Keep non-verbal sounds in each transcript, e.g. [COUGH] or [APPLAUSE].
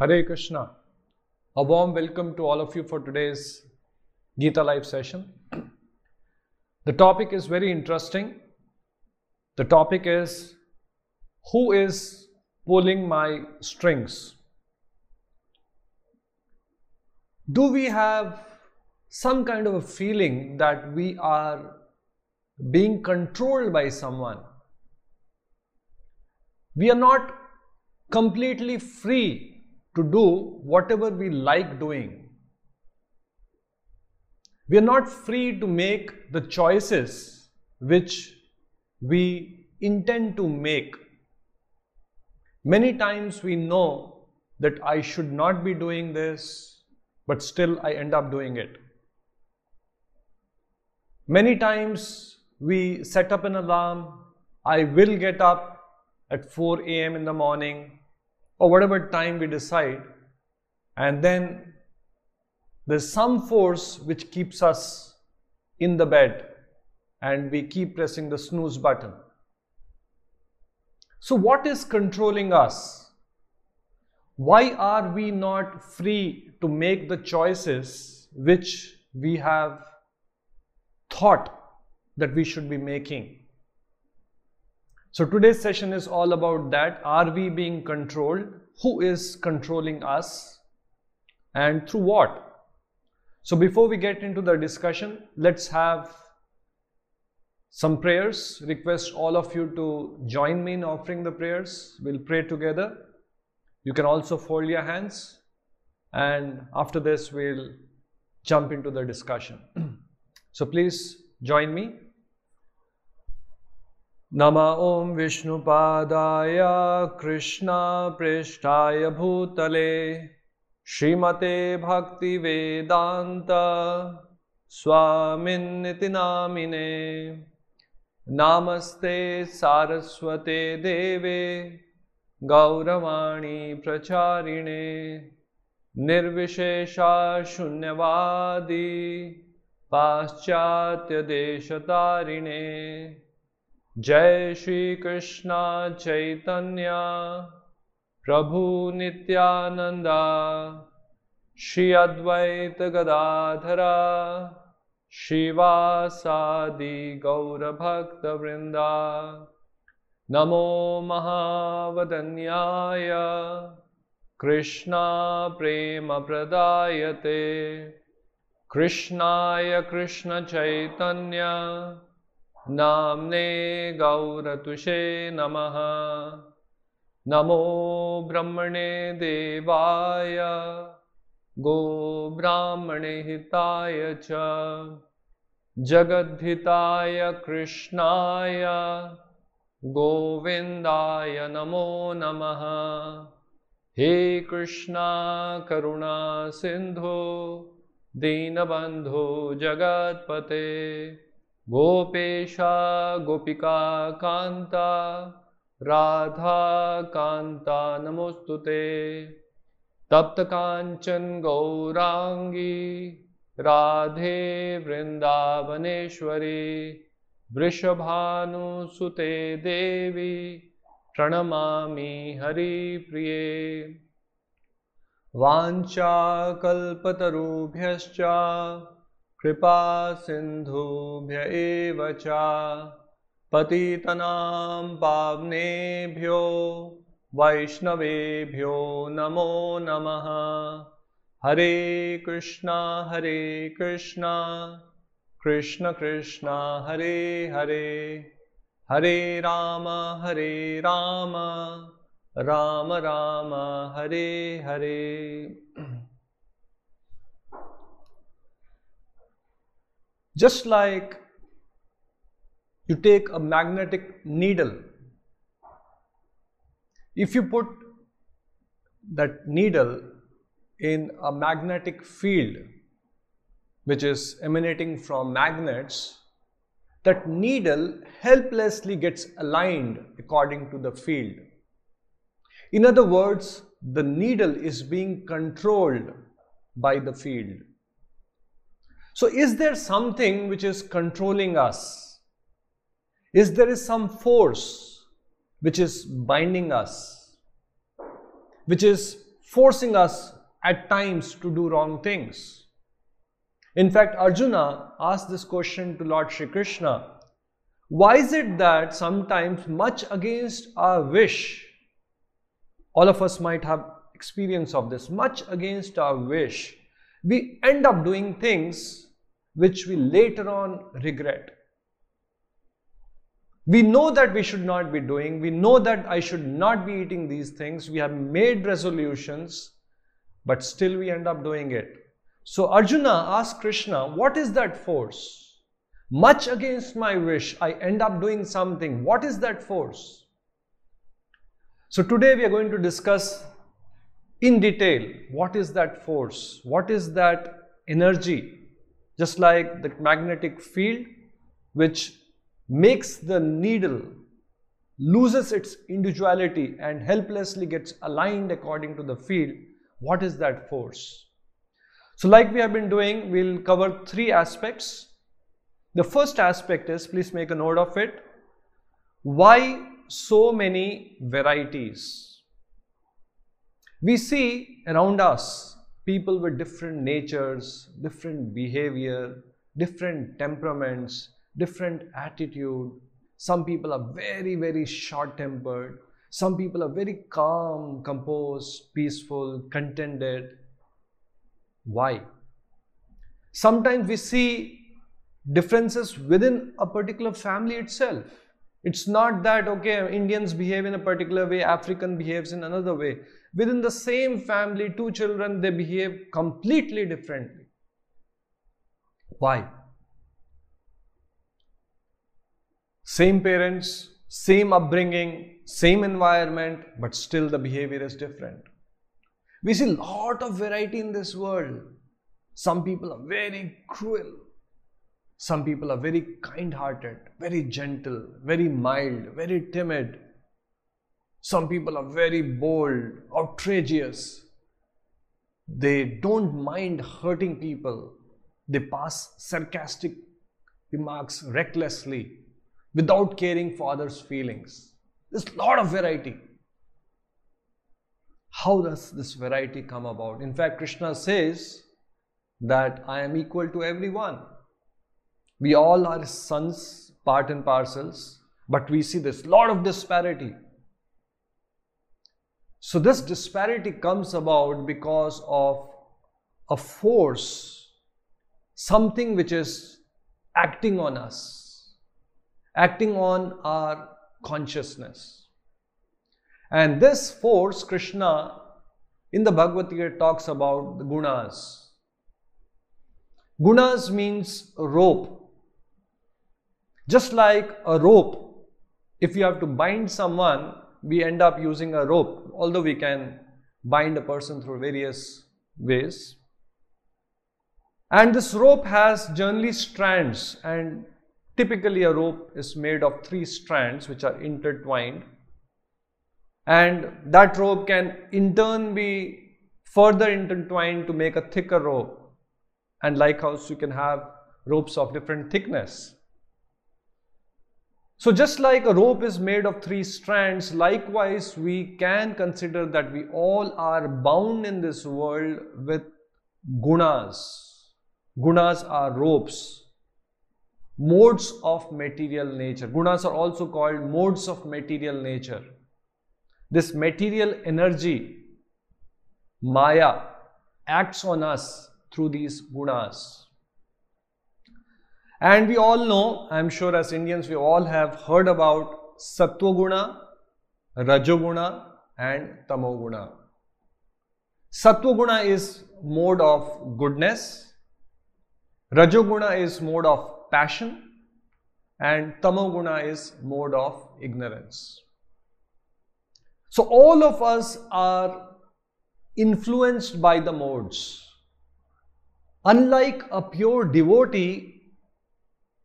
Hare Krishna. A warm welcome to all of you for today's Gita Live session. The topic is very interesting. The topic is Who is pulling my strings? Do we have some kind of a feeling that we are being controlled by someone? We are not completely free to do whatever we like doing. We are not free to make the choices which we intend to make. Many times we know that I should not be doing this, but still I end up doing it. Many times we set up an alarm, I will get up at 4 a.m. in the morning or whatever time we decide, and then there's some force which keeps us in the bed and we keep pressing the snooze button. So, what is controlling us? Why are we not free to make the choices which we have thought that we should be making? So today's session is all about that. Are we being controlled? Who is controlling us? And through what? So before we get into the discussion, let's have some prayers. Request all of you to join me in offering the prayers. We'll pray together. You can also fold your hands. And after this, we'll jump into the discussion. [CLEARS THROAT] so please join me. नम ॐ विष्णुपादाय कृष्णपृष्ठाय भूतले श्रीमते भक्तिवेदान्त स्वामिन्निति नामिने नामस्ते सारस्वते देवे गौरवाणी प्रचारिणे निर्विशेषा शून्यवादी पाश्चात्यदेशतारिणे जय श्रीकृष्ण चैतन्य प्रभु प्रभुनित्यानन्दा श्री अद्वैत गदाधरा शिवासादि शिवासादिगौरभक्तवृन्दा नमो महावदन्याय कृष्णा प्रेमप्रदायते। कृष्णाय कृष्णचैतन्या नाम्ने गौरतुषे नमः। नमो ब्रह्मणे देवाय गोब्राह्मणे हिताय च, जगद्धिताय कृष्णाय, गोविन्दाय नमो नमः। हे कृष्णा करुणा सिन्धो, दीनबन्धो जगत्पते। गोपेशा, गोपिका कान्ता, राधा कान्ता, नमोऽस्तु ते। तप्तकाञ्चन गौराङ्गी राधे वृन्दावनेश्वरी, वृषभानुसुते देवी, प्रणमामि हरिप्रिये। वाञ्छाकल्पतरुभ्यश्च कृपा सिन्धुभ्य एव च पतितनां पावनेभ्यो वैष्णवेभ्यो नमो नमः। Hare Krishna Hare Krishna. Krishna Krishna, Hare Hare. Hare Ram Hare Ram. Ram Ram, Hare Hare. Just like you take a magnetic needle, if you put that needle in a magnetic field which is emanating from magnets, that needle helplessly gets aligned according to the field. In other words, the needle is being controlled by the field. So, is there something which is controlling us? Is there is some force which is binding us, which is forcing us at times to do wrong things. In fact, Arjuna asked this question to Lord Shri Krishna Why is it that sometimes, much against our wish, all of us might have experience of this, much against our wish, we end up doing things which we later on regret? We know that we should not be doing, we know that I should not be eating these things, we have made resolutions, but still we end up doing it. So Arjuna asked Krishna, What is that force? Much against my wish, I end up doing something. What is that force? So today we are going to discuss in detail what is that force? What is that energy? Just like the magnetic field, which makes the needle loses its individuality and helplessly gets aligned according to the field, what is that force? So like we have been doing, we'll cover three aspects. The first aspect is, please make a note of it, why so many varieties? We see around us people with different natures, different behavior, different temperaments, different attitude. Some people are very, very short tempered. Some people are very calm, composed, peaceful, contented. Why? Sometimes we see differences within a particular family itself. It's not that, okay, Indians behave in a particular way, African behaves in another way. Within the same family, two children, they behave completely differently. Why? Same parents, same upbringing, same environment, but still the behavior is different. We see a lot of variety in this world. Some people are very cruel. Some people are very kind hearted, very gentle, very mild, very timid. Some people are very bold, outrageous. They don't mind hurting people. They pass sarcastic remarks recklessly without caring for others' feelings. There's a lot of variety. How does this variety come about? In fact, Krishna says that I am equal to everyone. We all are sons, part and parcels, but we see this lot of disparity. So, this disparity comes about because of a force, something which is acting on us, acting on our consciousness. And this force, Krishna, in the Bhagavad Gita talks about the gunas. Gunas means rope. Just like a rope, if you have to bind someone, we end up using a rope, although we can bind a person through various ways. And this rope has generally strands, and typically a rope is made of three strands which are intertwined and that rope can in turn be further intertwined to make a thicker rope and like how you can have ropes of different thickness. So just like a rope is made of three strands, likewise we can consider that we all are bound in this world with gunas. Gunas are ropes, modes of material nature. Gunas are also called modes of material nature. This material energy, Maya, acts on us through these gunas. And we all know, I'm sure as Indians, we all have heard about Sattva Guna, Rajoguna, and Tamoguna. Sattva Guna is mode of goodness, Rajoguna is mode of passion, and Tamoguna is mode of ignorance. So all of us are influenced by the modes. Unlike a pure devotee,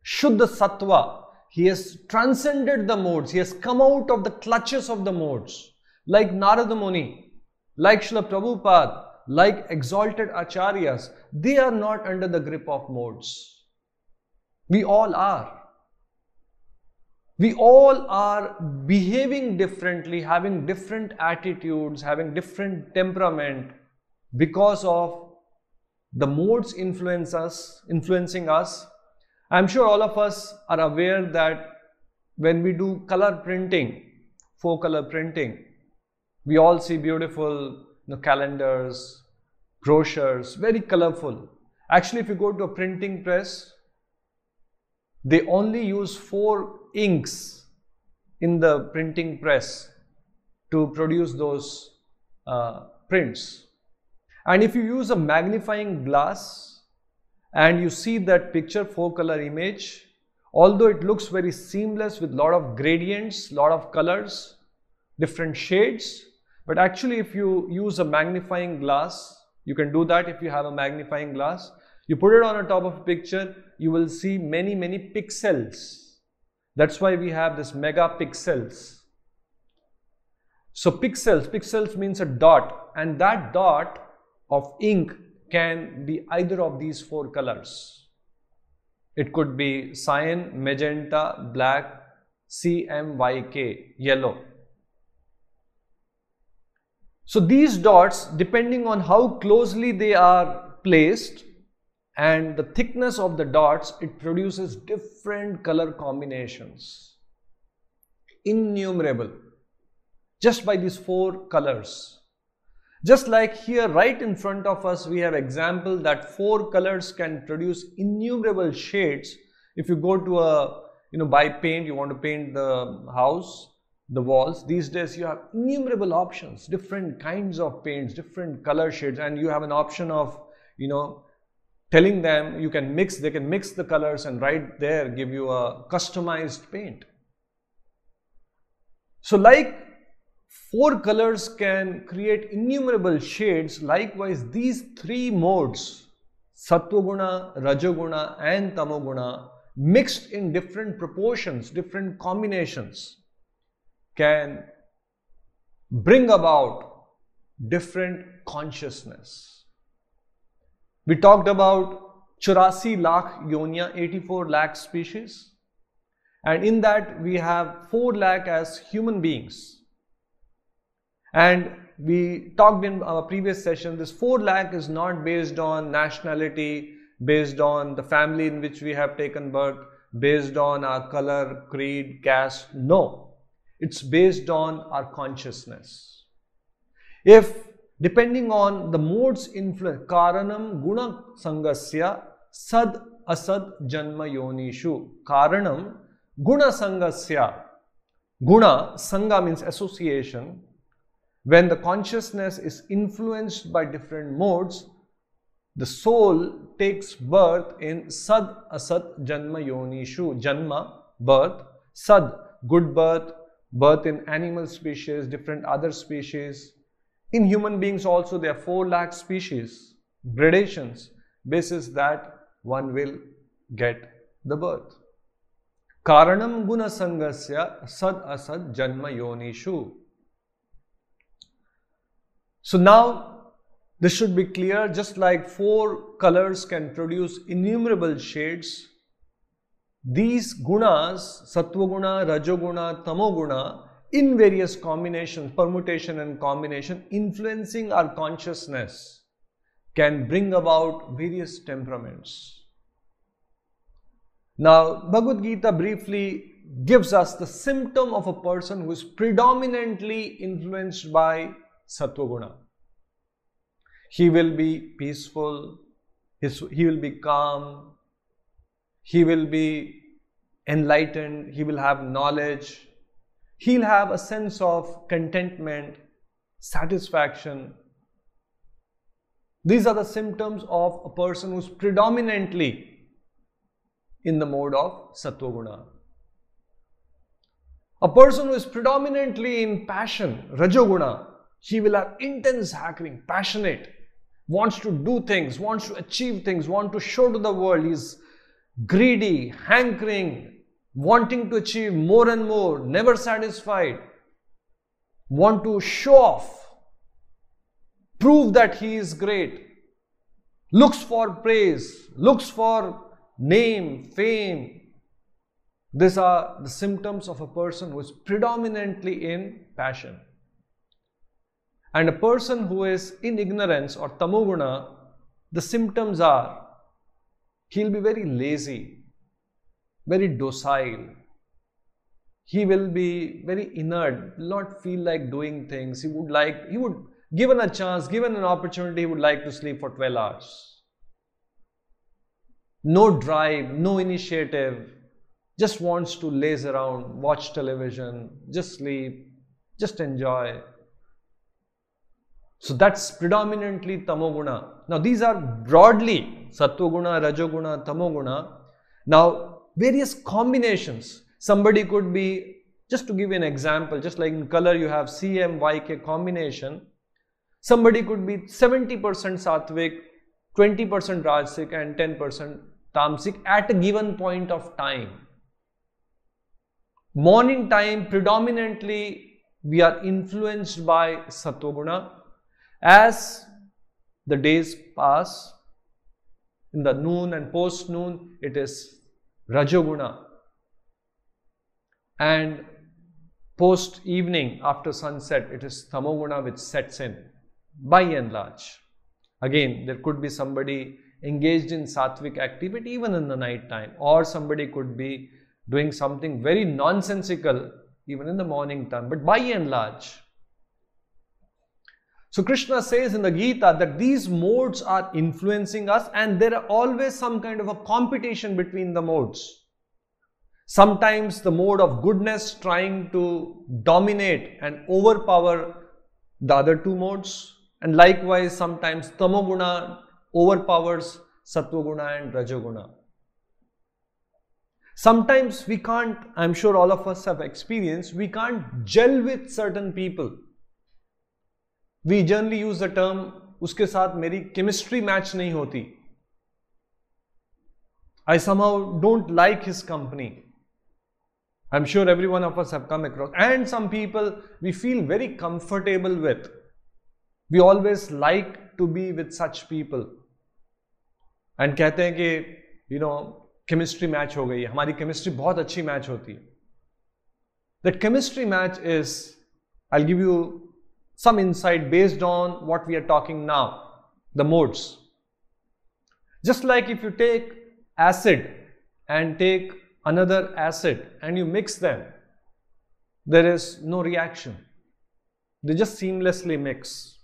Shuddha Sattva, he has transcended the modes, he has come out of the clutches of the modes, like Narada Muni, like Srila Prabhupada, like exalted acharyas, they are not under the grip of modes. We all are. we all are behaving differently, having different attitudes, having different temperament because of the modes influence us, influencing us. I'm sure all of us are aware that when we do color printing, four color printing, we all see beautiful you know, calendars, brochures, very colorful. Actually, if you go to a printing press, they only use four inks in the printing press to produce those uh, prints. And if you use a magnifying glass and you see that picture four color image, although it looks very seamless with lot of gradients, lot of colors, different shades, but actually if you use a magnifying glass, you can do that if you have a magnifying glass, you put it on the top of a picture, you will see many, many pixels. That's why we have this megapixels. So pixels, pixels means a dot and that dot of ink can be either of these four colors. It could be cyan, magenta, black, CMYK, yellow. So these dots, depending on how closely they are placed, and the thickness of the dots, it produces different color combinations. Innumerable. Just by these four colors. Just like here right in front of us, we have example that four colors can produce innumerable shades. If you go to a, you know, buy paint, you want to paint the house, the walls. These days you have innumerable options, different kinds of paints, different color shades, and you have an option of, you know, telling them you can mix, they can mix the colors and right there give you a customized paint. So like four colors can create innumerable shades, likewise these three modes, Sattva-guna, Rajoguna and Tamoguna mixed in different proportions, different combinations can bring about different consciousness. We talked about 84 lakh yonia, 84 lakh species. And in that we have 4 lakh as human beings. And we talked in our previous session, this 4 lakh is not based on nationality, based on the family in which we have taken birth, based on our color, creed, caste. No, it's based on our consciousness. If depending on the mode's influence, karanam guna sangasya sad asad janma yonishu. Karanam guna sangasya. Guna, sangha means association. When the consciousness is influenced by different modes, the soul takes birth in sad asad janma yonishu. Janma, birth. Sad, good birth, birth in animal species, different other species in human beings also there are 4 lakh species, gradations, basis that one will get the birth. Karanam guna sangasya sad asad janma yonishu. So now this should be clear just like four colors can produce innumerable shades. These gunas, sattva guna, rajoguna, tamoguna in various combinations, permutation and combination, influencing our consciousness can bring about various temperaments. Now, Bhagavad Gita briefly gives us the symptom of a person who is predominantly influenced by Sattva He will be peaceful, he will be calm, he will be enlightened, he will have knowledge, he'll have a sense of contentment, satisfaction. These are the symptoms of a person who's predominantly in the mode of Sattva A person who is predominantly in passion, Rajoguna, he will have intense hankering, passionate, wants to do things, wants to achieve things, want to show to the world. He's greedy, hankering, wanting to achieve more and more, never satisfied, want to show off, prove that he is great, looks for praise, looks for name, fame, These are the symptoms of a person who is predominantly in passion. And a person who is in ignorance or tamoguna, the symptoms are he'll be very lazy, very docile. He will be very inert, not feel like doing things. He would like, he would, given a chance, given an opportunity, he would like to sleep for 12 hours. No drive, no initiative, just wants to laze around, watch television, just sleep, just enjoy. So that's predominantly tamoguna. Now these are broadly sattva rajoguna, tamoguna. Now various combinations. Somebody could be, just to give you an example, just like in color you have CMYK combination. Somebody could be 70% sattvic, 20% rajasic and 10% tamasic at a given point of time. Morning time predominantly we are influenced by sattva As the days pass, in the noon and post noon it is rajoguna and post evening after sunset it is tamoguna which sets in by and large again there could be somebody engaged in sattvic activity even in the night time or somebody could be doing something very nonsensical even in the morning time, but by and large. So Krishna says in the Gita that these modes are influencing us and there are always some kind of a competition between the modes. Sometimes the mode of goodness trying to dominate and overpower the other two modes and likewise sometimes tamoguna overpowers sattva and rajoguna. Sometimes we can't, I'm sure all of us have experienced, we can't gel with certain people. We generally use the term, उसके साथ मेरी chemistry match नहीं होती. I somehow don't like his company. I'm sure every one of us have come across. And some people we feel very comfortable with. We always like to be with such people. And कहते हैं कि, you know, chemistry match हो गई है हमारी chemistry बहुत अच्छी match होती है the chemistry match is I give you some insight based on what we are talking now, the modes. Just like if you take acid and take another acid and you mix them, there is no reaction. They just seamlessly mix.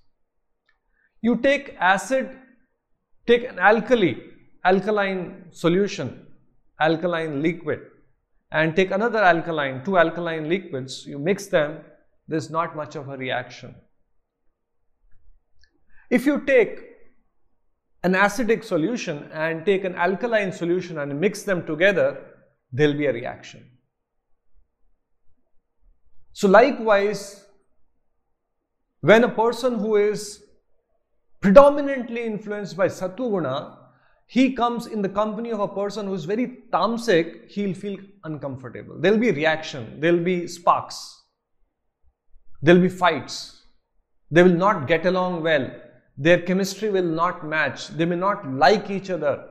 You take acid, take an alkali, alkaline solution alkaline liquid and take another alkaline, two alkaline liquids, you mix them, there's not much of a reaction. If you take an acidic solution and take an alkaline solution and mix them together, there'll be a reaction. So likewise, when a person who is predominantly influenced by Sattva he comes in the company of a person who is very tamasic, he'll feel uncomfortable. There'll be reaction, there'll be sparks, there'll be fights. They will not get along well. Their chemistry will not match. They may not like each other.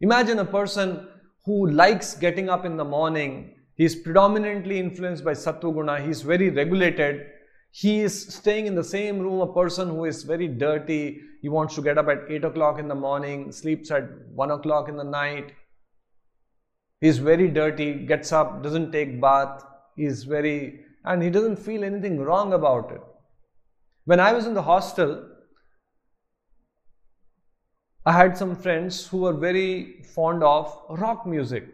Imagine a person who likes getting up in the morning. He's predominantly influenced by Sattva Guna. He's very regulated. He is staying in the same room, a person who is very dirty, he wants to get up at 8 o'clock in the morning, sleeps at 1 o'clock in the night. He's very dirty, gets up, doesn't take bath, he's very, and he doesn't feel anything wrong about it. When I was in the hostel, I had some friends who were very fond of rock music.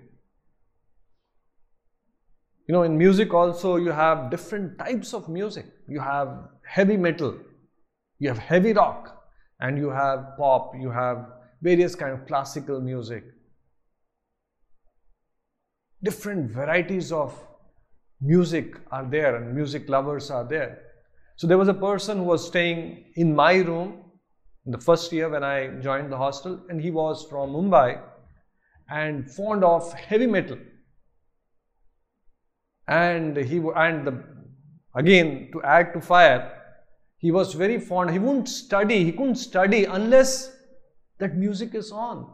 You know, in music also you have different types of music. You have heavy metal, you have heavy rock, and you have pop, you have various kind of classical music. Different varieties of music are there and music lovers are there. So there was a person who was staying in my room in the first year when I joined the hostel and he was from Mumbai and fond of heavy metal. And he and the again to add to fire, he was very fond. He wouldn't study. He couldn't study unless that music is on.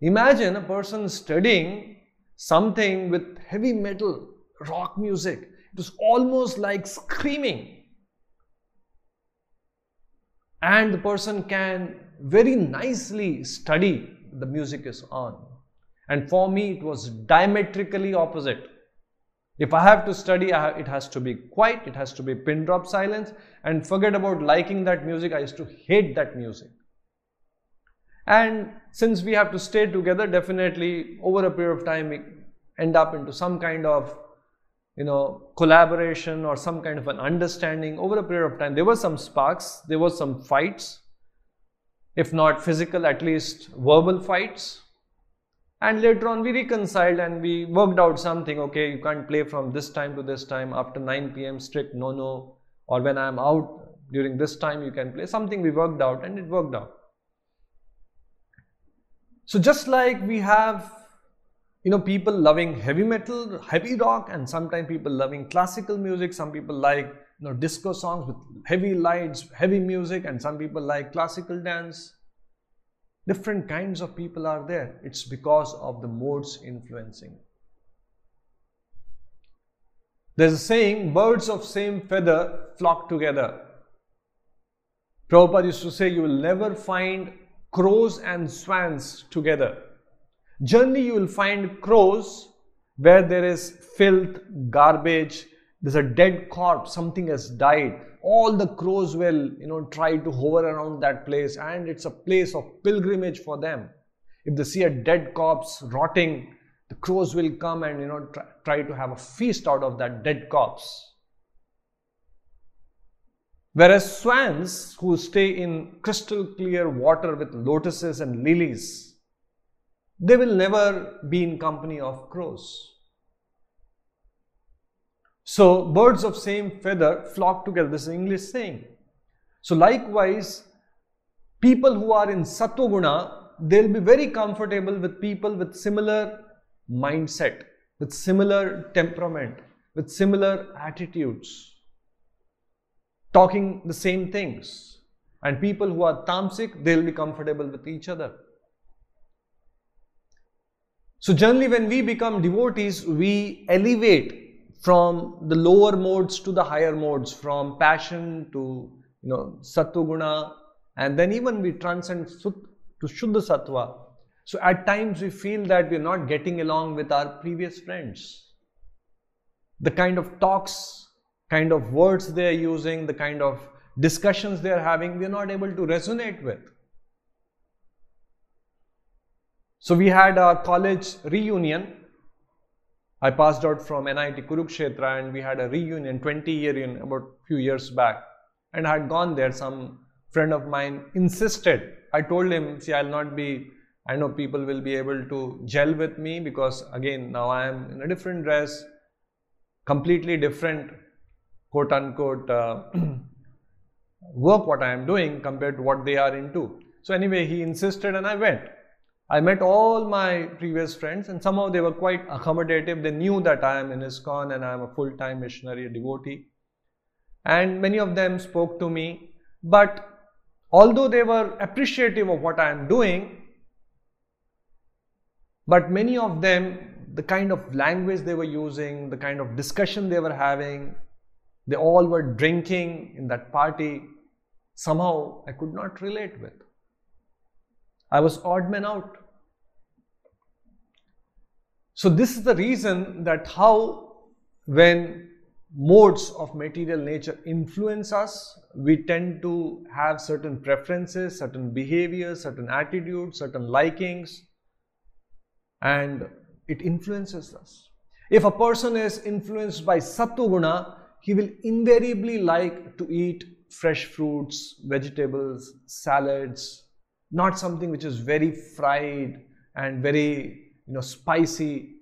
Imagine a person studying something with heavy metal, rock music. It was almost like screaming. And the person can very nicely study the music is on. And for me, it was diametrically opposite. If I have to study, have, it has to be quiet, it has to be pin drop silence, and forget about liking that music. I used to hate that music. And since we have to stay together, definitely over a period of time, we end up into some kind of you know collaboration or some kind of an understanding over a period of time. There were some sparks, there were some fights, if not physical, at least verbal fights. And later on, we reconciled and we worked out something. Okay, you can't play from this time to this time after 9 p.m. strict no no, or when I'm out during this time, you can play. Something we worked out and it worked out. So, just like we have you know people loving heavy metal heavy rock and sometimes people loving classical music. Some people like you know disco songs with heavy lights heavy music and some people like classical dance. Different kinds of people are there. It's because of the modes influencing. There's a saying birds of same feather flock together. Prabhupada used to say you will never find crows and swans together Generally, you will find crows where there is filth, garbage, there's a dead corpse, something has died. All the crows will, you know, try to hover around that place, and it's a place of pilgrimage for them. If they see a dead corpse rotting, the crows will come and, you know, try, try to have a feast out of that dead corpse. Whereas swans who stay in crystal clear water with lotuses and lilies, they will never be in company of crows. So, birds of same feather flock together. This is English saying. So, likewise, people who are in Sattva they'll be very comfortable with people with similar mindset, with similar temperament, with similar attitudes, talking the same things. And people who are tamasic, they'll be comfortable with each other. So generally when we become devotees, we elevate from the lower modes to the higher modes, from passion to you know sattva and then even we transcend to shuddha sattva. So at times we feel that we're not getting along with our previous friends. The kind of talks, kind of words they are using, the kind of discussions they are having, we're not able to resonate with. So we had a college reunion. I passed out from NIT Kurukshetra and we had a reunion, 20 year reunion about few years back. And I had gone there. Some friend of mine insisted. I told him, see, I'll not be, I know people will be able to gel with me because again, now I am in a different dress, completely different, quote unquote, uh, [CLEARS THROAT] work what I am doing compared to what they are into. So anyway, he insisted and I went. I met all my previous friends and somehow they were quite accommodative. They knew that I am in ISKCON and I am a full-time missionary, a devotee. And many of them spoke to me. But although they were appreciative of what I am doing, but many of them, the kind of language they were using, the kind of discussion they were having, they all were drinking in that party, somehow I could not relate with. I was odd man out. So this is the reason that how when modes of material nature influence us, we tend to have certain preferences, certain behaviors, certain attitudes, certain likings, and it influences us. If a person is influenced by sattva he will invariably like to eat fresh fruits, vegetables, salads, not something which is very fried and very you know spicy.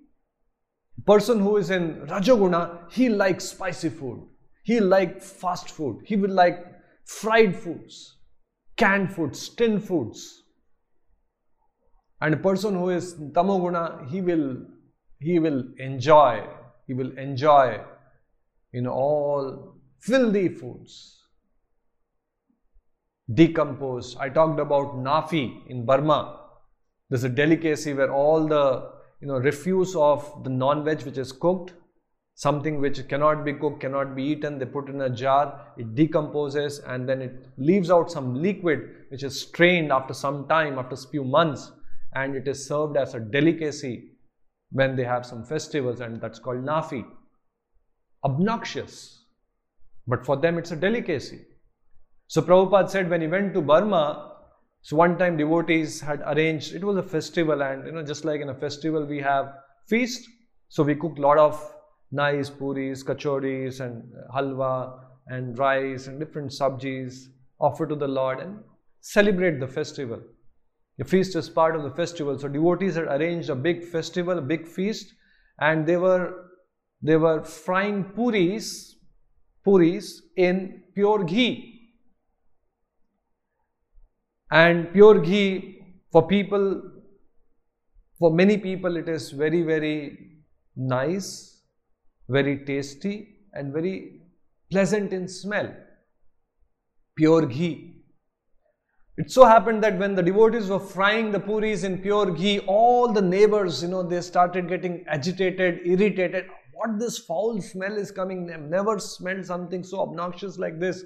Person who is in rajoguna he likes spicy food. He like fast food. He will like fried foods canned foods tin foods. And a person who is tamoguna he will he will enjoy he will enjoy you know all filthy foods decomposed. I talked about Nafi in Burma. There's a delicacy where all the you know refuse of the non-veg which is cooked something which cannot be cooked cannot be eaten they put in a jar it decomposes and then it leaves out some liquid which is strained after some time after a few months and it is served as a delicacy when they have some festivals and that's called nafi obnoxious but for them it's a delicacy so Prabhupada said when he went to Burma so one time devotees had arranged, it was a festival and you know just like in a festival we have feast. So we cooked a lot of nice puris, kachoris and halwa and rice and different sabjis offer to the Lord and celebrate the festival. The feast is part of the festival. So devotees had arranged a big festival, a big feast and they were they were frying puris puris in pure ghee and pure ghee for people for many people it is very very nice very tasty and very pleasant in smell. Pure ghee. It so happened that when the devotees were frying the puris in pure ghee all the neighbors you know they started getting agitated irritated. What this foul smell is coming? They've never smelled something so obnoxious like this.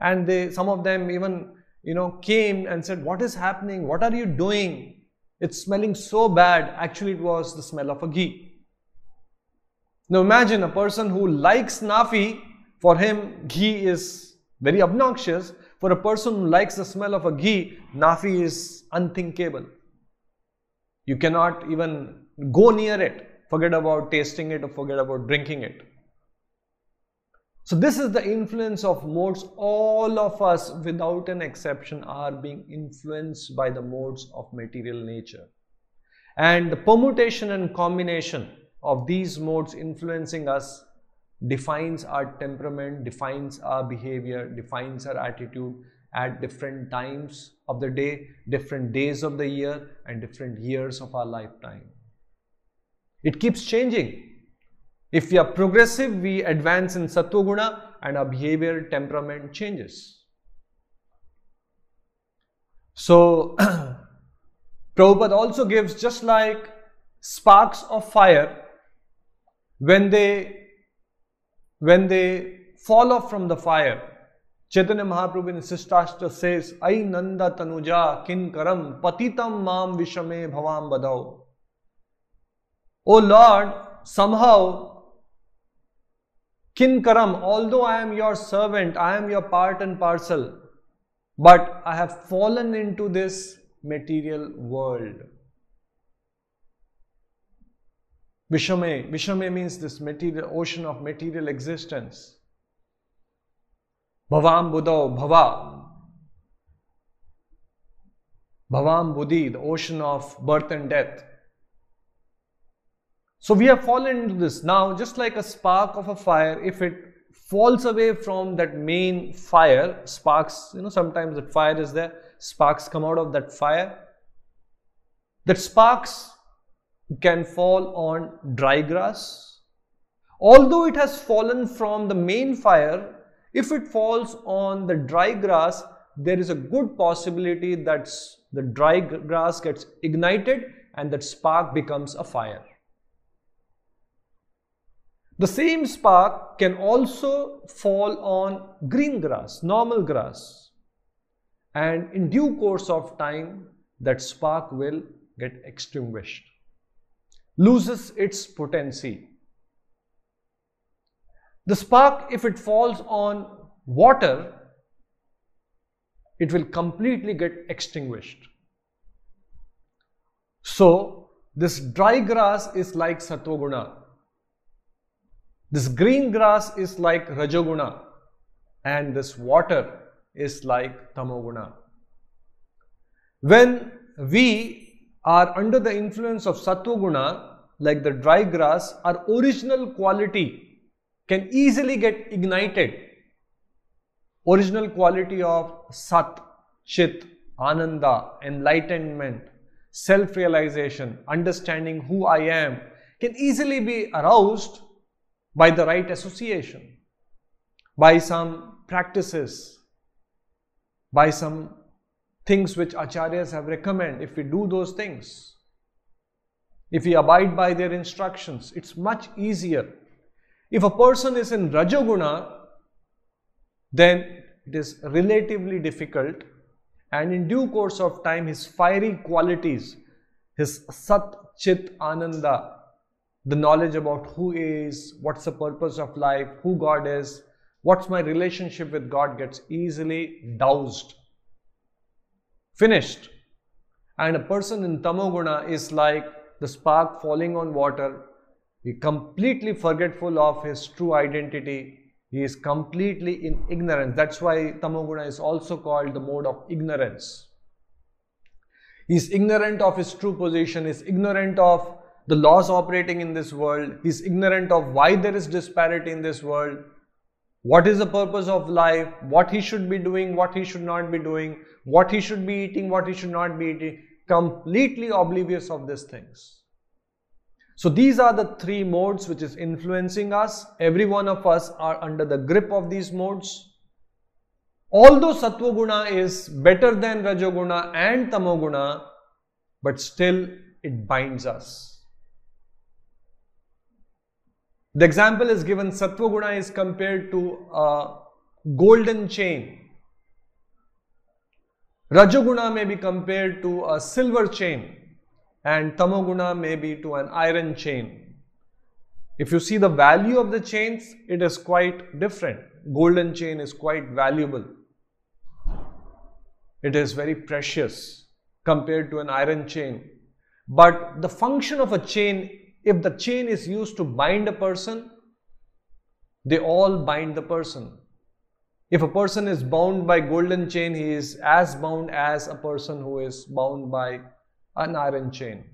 And they some of them even you know, came and said, What is happening? What are you doing? It's smelling so bad. Actually, it was the smell of a ghee. Now imagine a person who likes nafi, for him, ghee is very obnoxious. For a person who likes the smell of a ghee, nafi is unthinkable. You cannot even go near it. Forget about tasting it or forget about drinking it. So this is the influence of modes. All of us without an exception are being influenced by the modes of material nature. And the permutation and combination of these modes influencing us defines our temperament, defines our behavior, defines our attitude at different times of the day, different days of the year and different years of our lifetime. It keeps changing if we are progressive, we advance in Sattva Guna and our behavior temperament changes. So, Prabhupada also gives just like sparks of fire when they when they fall off from the fire. Chaitanya Mahaprabhu in Sishtashtra says, Ai Nanda Tanuja Kinkaram Patitam Mam Vishame Bhavam Badao. O Lord, somehow Kinkaram, although I am your servant, I am your part and parcel, but I have fallen into this material world. Vishame, Vishame means this material ocean of material existence. Bhavam Buddha, Bhava. Bhavam Buddhi, the ocean of birth and death. So we have fallen into this. Now, just like a spark of a fire, if it falls away from that main fire, sparks, you know, sometimes that fire is there, sparks come out of that fire. That sparks can fall on dry grass. Although it has fallen from the main fire, if it falls on the dry grass, there is a good possibility that the dry grass gets ignited and that spark becomes a fire. The same spark can also fall on green grass, normal grass. And in due course of time, that spark will get extinguished, loses its potency. The spark, if it falls on water, it will completely get extinguished. So, this dry grass is like Satoguna. This green grass is like Rajoguna and this water is like Tamoguna. When we are under the influence of Sattva like the dry grass, our original quality can easily get ignited. Original quality of Sat, Chit, Ananda, enlightenment, self-realization, understanding who I am can easily be aroused by the right association, by some practices, by some things which acharyas have recommended if we do those things. if we abide by their instructions, it's much easier. If a person is in Rajoguna, then it is relatively difficult and in due course of time his fiery qualities, his Sat Chit Ananda, the knowledge about who is, what's the purpose of life, who God is, what's my relationship with God gets easily doused, finished. And a person in Tamoguna is like the spark falling on water, he completely forgetful of his true identity. He is completely in ignorance. That's why Tamoguna is also called the mode of ignorance. He is ignorant of his true position, is ignorant of the laws operating in this world. He's ignorant of why there is disparity in this world. What is the purpose of life? What he should be doing, what he should not be doing, what he should be eating, what he should not be eating. Completely oblivious of these things. So these are the three modes which is influencing us. Every one of us are under the grip of these modes. Although Sattva Guna is better than Rajoguna and Tamoguna, but still it binds us. The example is given Sattva Guna is compared to a golden chain. Rajoguna may be compared to a silver chain and Tamoguna may be to an iron chain. If you see the value of the chains, it is quite different. Golden chain is quite valuable. It is very precious compared to an iron chain. But the function of a chain if the chain is used to bind a person, they all bind the person. If a person is bound by golden chain, he is as bound as a person who is bound by an iron chain.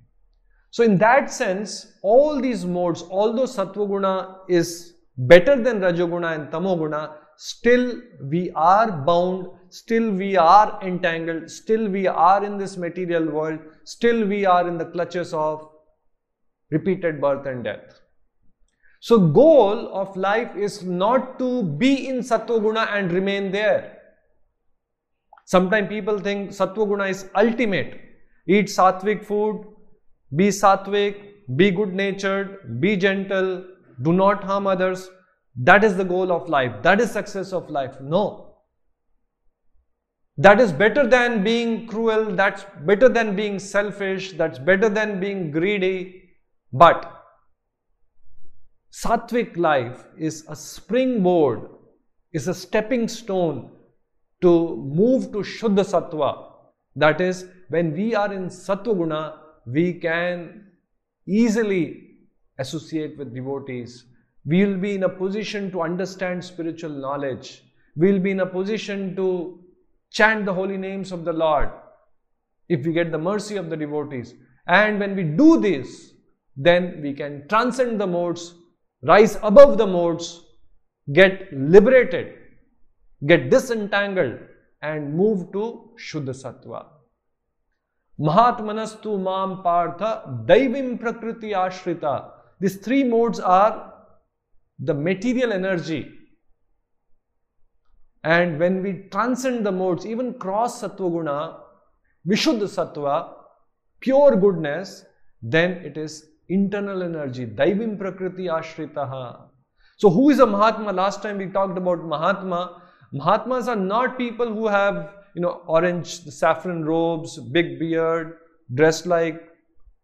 So in that sense, all these modes, although Sattva is better than Rajoguna and Tamoguna, still we are bound, still we are entangled, still we are in this material world, still we are in the clutches of repeated birth and death. So goal of life is not to be in Sattva and remain there. Sometimes people think Sattva is ultimate. Eat sattvic food, be sattvic, be good natured, be gentle, do not harm others. That is the goal of life. That is success of life. No. That is better than being cruel. That's better than being selfish. That's better than being greedy. But sattvic life is a springboard, is a stepping stone to move to Shuddha Sattva. That is, when we are in Sattva Guna, we can easily associate with devotees. We will be in a position to understand spiritual knowledge. We will be in a position to chant the holy names of the Lord if we get the mercy of the devotees. And when we do this, then we can transcend the modes, rise above the modes, get liberated, get disentangled and move to Shuddha Sattva. Mahatmanastu Mam Partha Daivim Prakriti Ashrita. These three modes are the material energy. And when we transcend the modes, even cross Sattva Guna, Vishuddha Sattva, pure goodness, then it is internal energy, Daivim Prakriti Ashritaha. So, who is a Mahatma? Last time we talked about Mahatma. Mahatmas are not people who have, you know, orange saffron robes, big beard, dressed like,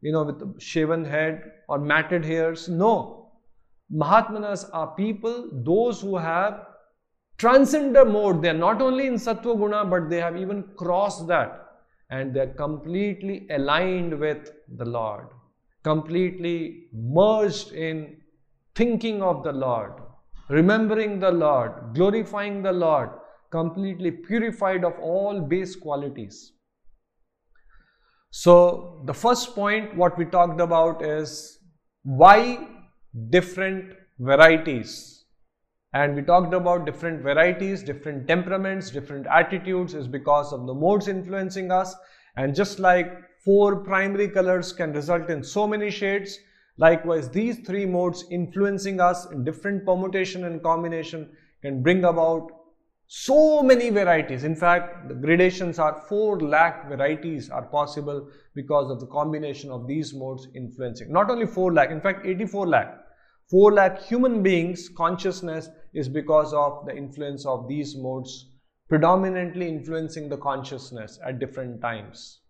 you know, with shaven head or matted hairs. No. Mahatmanas are people, those who have transcended mode. They are not only in Sattva Guna, but they have even crossed that and they are completely aligned with the Lord completely merged in thinking of the Lord, remembering the Lord, glorifying the Lord, completely purified of all base qualities. So, the first point what we talked about is why different varieties. And we talked about different varieties, different temperaments, different attitudes is because of the modes influencing us. And just like four primary colors can result in so many shades. Likewise, these three modes influencing us in different permutation and combination can bring about So many varieties. In fact, the gradations are 4 lakh varieties are possible because of the combination of these modes influencing. Not only 4 lakh, in fact 84 lakh. 4 lakh human beings consciousness is because of the influence of these modes predominantly influencing the consciousness at different times.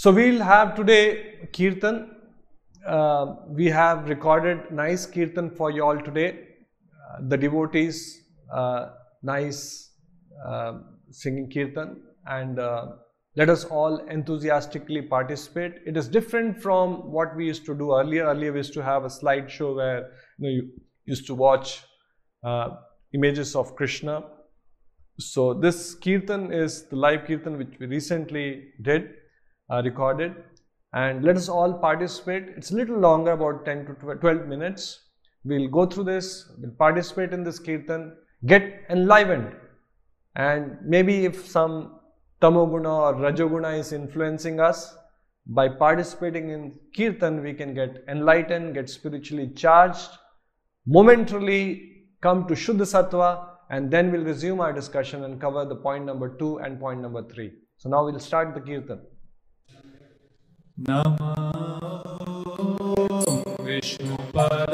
So we'll have today Kirtan. Uh, we have recorded nice Kirtan for you all today. Uh, the devotees, uh, nice uh, singing Kirtan and uh, let us all enthusiastically participate. It is different from what we used to do earlier. Earlier we used to have a slideshow where you, know, you used to watch uh, images of Krishna. So this Kirtan is the live Kirtan which we recently did, uh, recorded and let us all participate. It's a little longer, about 10 to 12 minutes. We'll go through this, we'll participate in this Kirtan, get enlivened and maybe if some tamoguna or rajoguna is influencing us, by participating in Kirtan we can get enlightened, get spiritually charged, momentarily come to Shuddha Sattva and then we'll resume our discussion and cover the point number 2 and point number 3. So now we'll start the Kirtan. NaMo विष्णुपदाय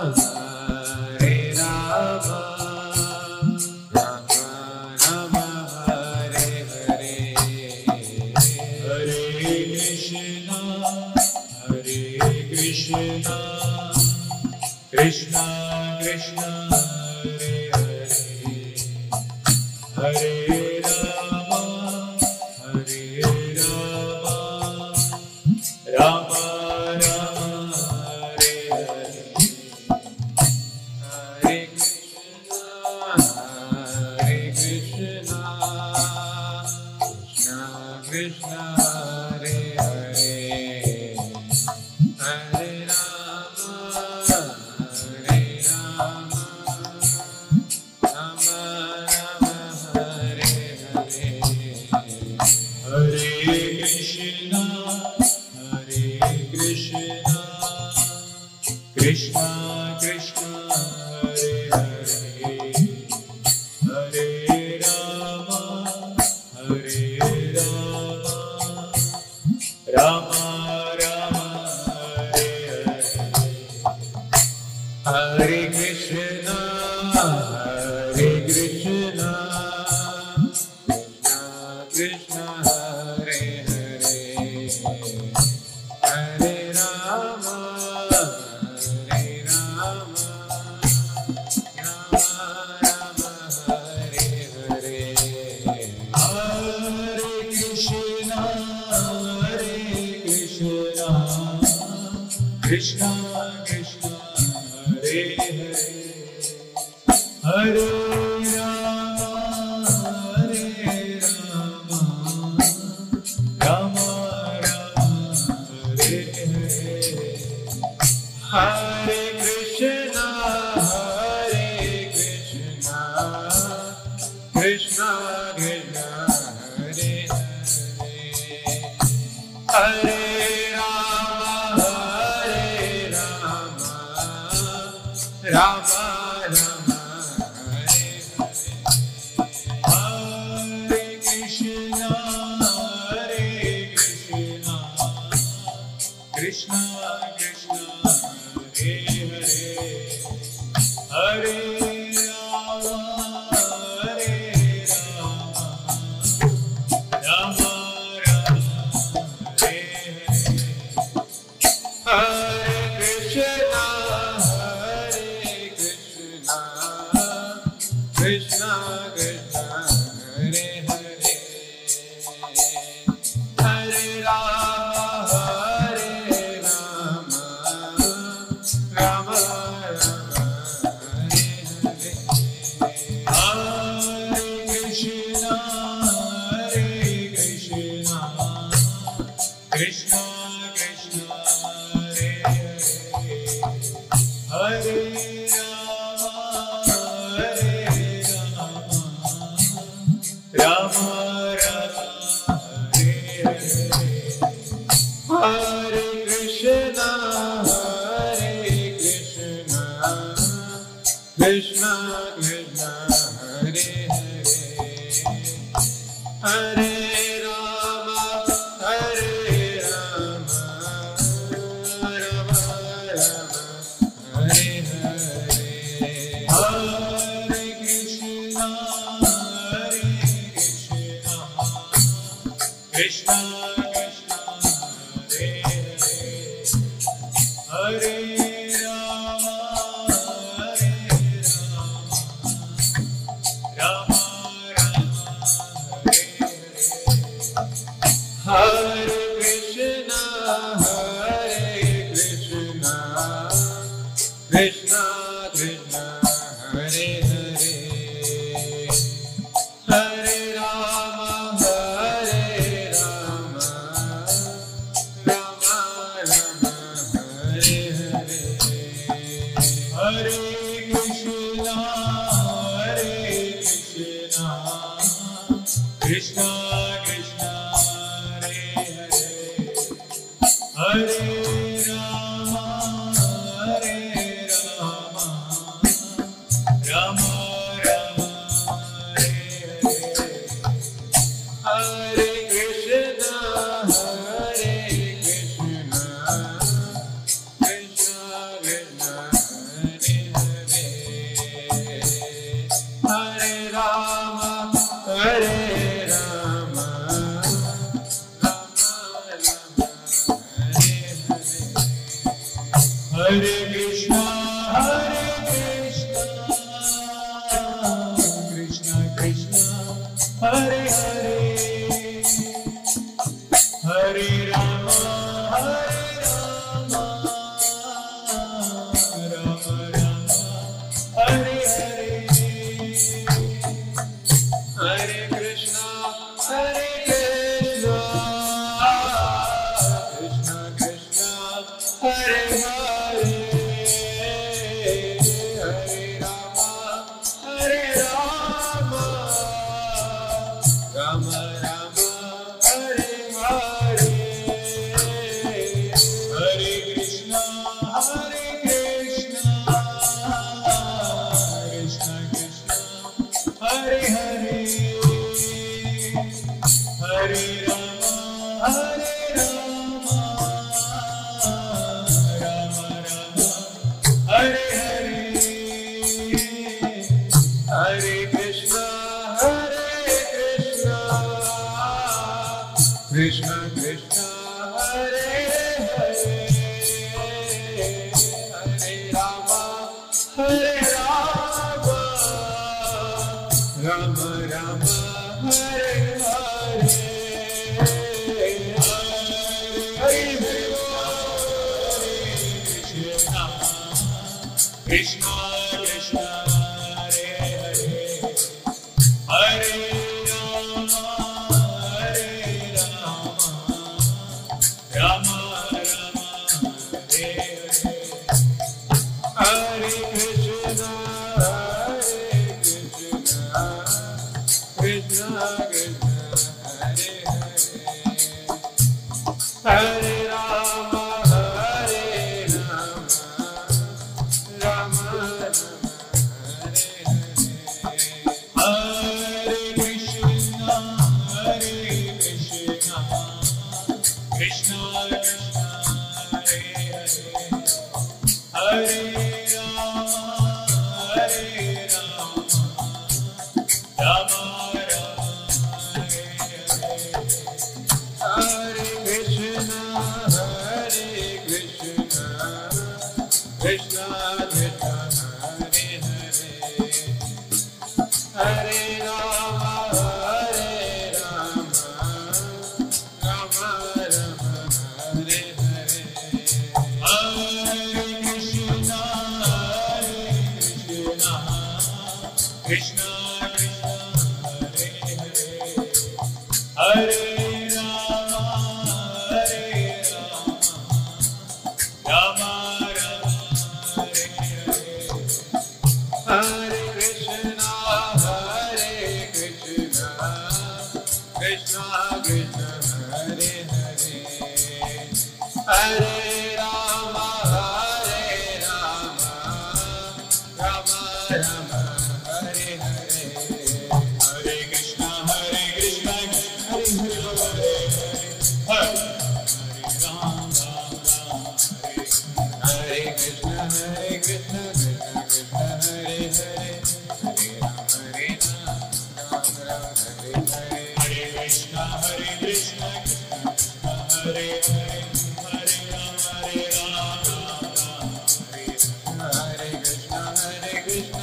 Rama Hare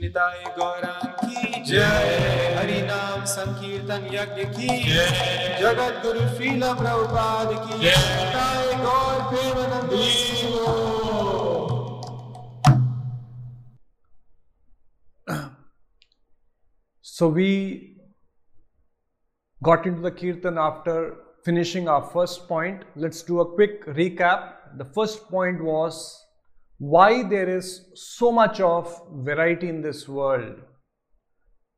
Nitai Gauranga की जय। हरि नाम संकीर्तन यज्ञ की जगत गुरु श्रील प्रभुपाद की जय गौर, Premanand So we got into the kirtan after finishing our first point. Let's do a quick recap. The first point was why there is so much of variety in this world.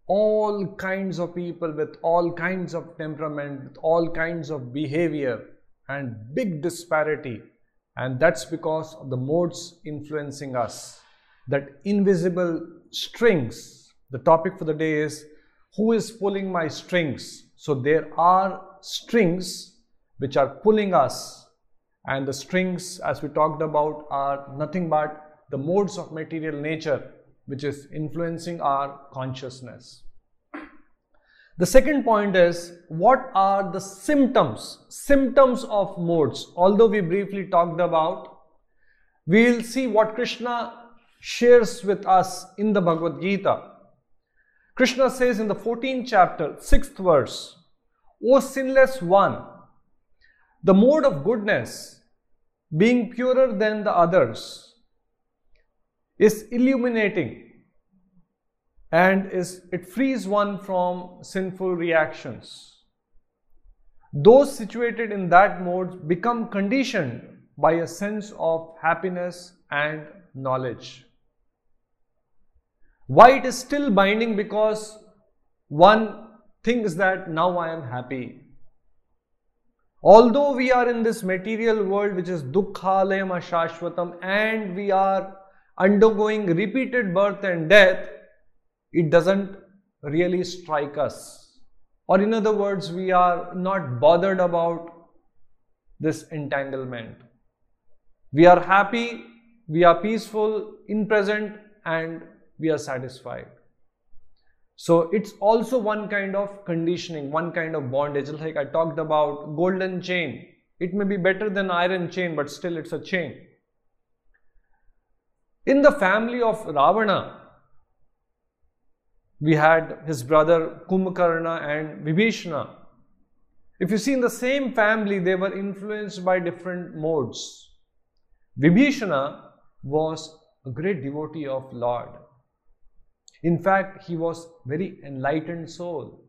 All kinds of people with all kinds of temperament, with all kinds of behavior, and big disparity. And that's because of the modes influencing us. That invisible strings. The topic for the day is who is pulling my strings? So there are strings which are pulling us, and the strings, as we talked about, are nothing but the modes of material nature which is influencing our consciousness. The second point is what are the symptoms, symptoms of modes. Although we briefly talked about, we will see what Krishna shares with us in the Bhagavad Gita. Krishna says in the 14th chapter, 6th verse, O sinless one, the mode of goodness, being purer than the others, is illuminating and is it frees one from sinful reactions. Those situated in that mode become conditioned by a sense of happiness and knowledge. Why it is still binding? Because one thinks that now I am happy. Although we are in this material world which is dukkhalayam ashashvatam and we are undergoing repeated birth and death, it doesn't really strike us. Or in other words, we are not bothered about this entanglement. We are happy, we are peaceful in present and we are satisfied. So it's also one kind of conditioning, one kind of bondage. Like I talked about golden chain. It may be better than iron chain, but still it's a chain. In the family of Ravana, we had his brother Kumbhakarna and Vibhishana. If you see in the same family, they were influenced by different modes. Vibhishana was a great devotee of Lord. In fact, he was very enlightened soul.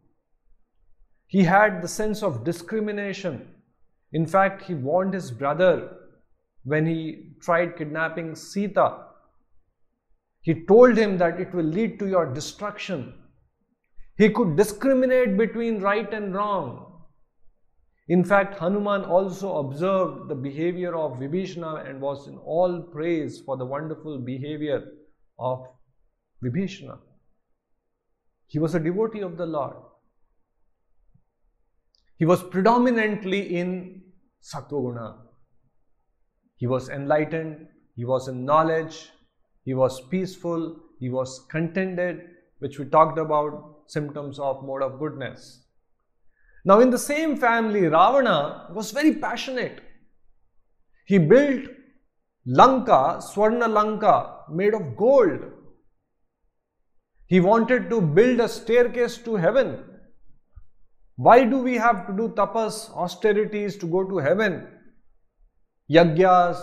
He had the sense of discrimination. In fact, he warned his brother when he tried kidnapping Sita. He told him that it will lead to your destruction. He could discriminate between right and wrong. In fact, Hanuman also observed the behavior of Vibhishana and was in all praise for the wonderful behavior of Vibhishana. He was a devotee of the Lord. He was predominantly in Satvaguna. He was enlightened, he was in knowledge, he was peaceful, he was contented, which we talked about symptoms of mode of goodness. Now, in the same family, Ravana was very passionate. He built Lanka, Swarna Lanka, made of gold. He wanted to build a staircase to heaven. Why do we have to do tapas, austerities to go to heaven? Yagyas,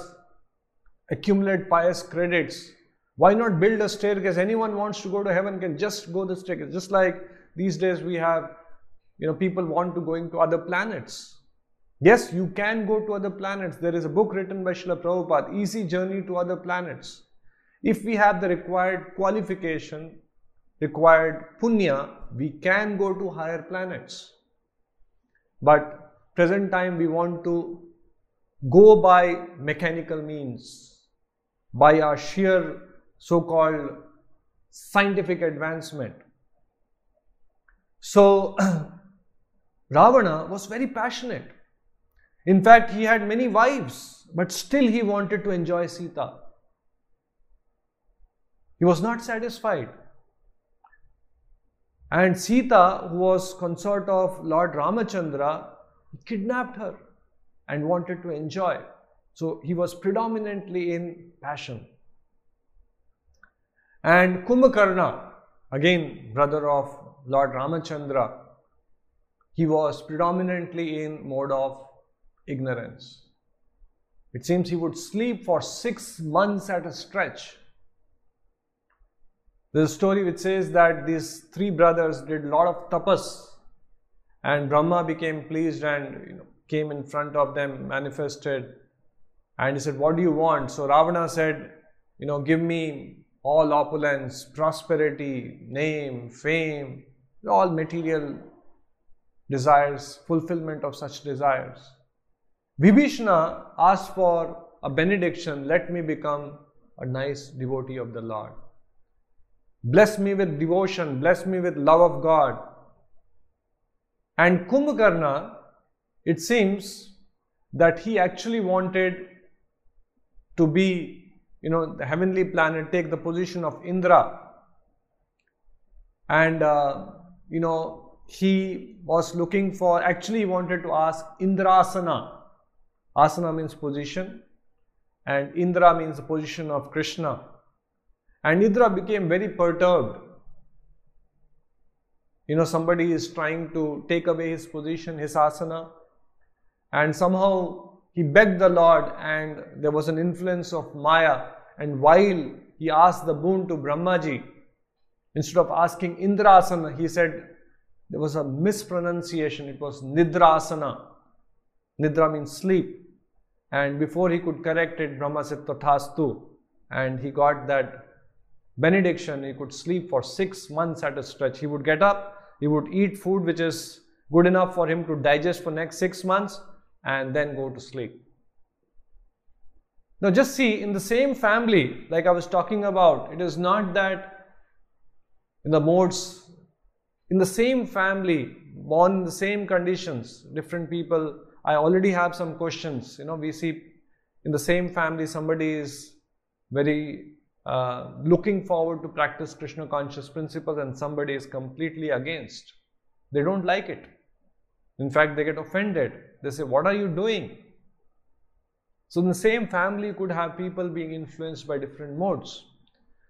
accumulate pious credits. Why not build a staircase? Anyone wants to go to heaven can just go the staircase. Just like these days we have, you know, people want to going to other planets. Yes, you can go to other planets. There is a book written by Srila Prabhupada, Easy Journey to Other Planets. If we have the required qualification, required punya, we can go to higher planets. but present time we want to go by mechanical means, by our sheer so called scientific advancement. So, [CLEARS THROAT] Ravana was very passionate. In fact, he had many wives, but still he wanted to enjoy Sita. He was not satisfied. And Sita, who was consort of Lord Ramachandra, kidnapped her and wanted to enjoy. So he was predominantly in passion. And Kumbhakarna, again brother of Lord Ramachandra, he was predominantly in mode of ignorance. It seems he would sleep for six months at a stretch. There's a story which says that these three brothers did a lot of tapas and Brahma became pleased and you know, came in front of them, manifested, and he said, What do you want? So Ravana said, You know, give me all opulence, prosperity, name, fame, all material desires, fulfillment of such desires. Vibhishana asked for a benediction, let me become a nice devotee of the Lord. Bless me with devotion, bless me with love of God. And Kumbhakarna, it seems that he actually wanted to be, you know, the heavenly planet, take the position of Indra. And, uh, you know, he was looking for, actually, he wanted to ask Indrasana. Asana means position, and Indra means the position of Krishna. And Indra became very perturbed. You know, somebody is trying to take away his position, his asana, and somehow he begged the Lord, and there was an influence of Maya. And while he asked the boon to Brahmaji, instead of asking Indrasana, he said there was a mispronunciation. It was Nidrasana. Nidra means sleep. And before he could correct it, Brahma said Tathastu. And he got that benediction. He could sleep for six months at a stretch. He would get up, he would eat food which is good enough for him to digest for next six months and then go to sleep. Now just see in the same family like I was talking about it is not that in the modes in the same family born in the same conditions different people I already have some questions you know we see in the same family somebody is very uh, looking forward to practice Krishna conscious principles and somebody is completely against. They don't like it. In fact, they get offended. They say, What are you doing? So, the same family, could have people being influenced by different modes.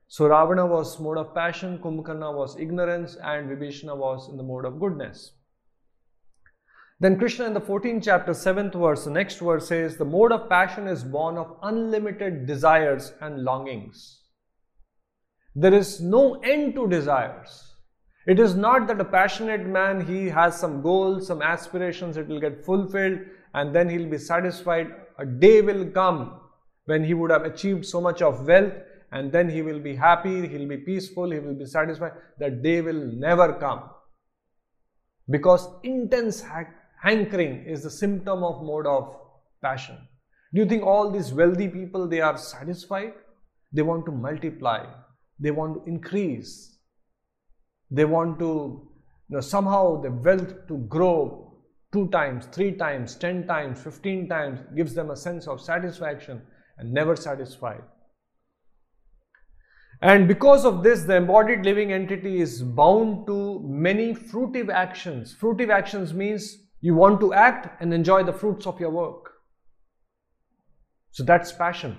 So, Ravana was mode of passion, Kumbhakarna was ignorance, and Vibhishana was in the mode of goodness. Then Krishna in the 14th chapter, 7th verse, the next verse says, The mode of passion is born of unlimited desires and longings. There is no end to desires. It is not that a passionate man, he has some goals, some aspirations, it will get fulfilled and then he'll be satisfied. A day will come when he would have achieved so much of wealth and then he will be happy, he'll be peaceful, he will be satisfied. That day will never come. Because intense hankering is the symptom of mode of passion. Do you think all these wealthy people, they are satisfied? They want to multiply. They want to increase. They want to you know, somehow the wealth to grow two times, three times, ten times, fifteen times gives them a sense of satisfaction and never satisfied. And because of this, the embodied living entity is bound to many fruitive actions. Fruitive actions means you want to act and enjoy the fruits of your work. So that's passion.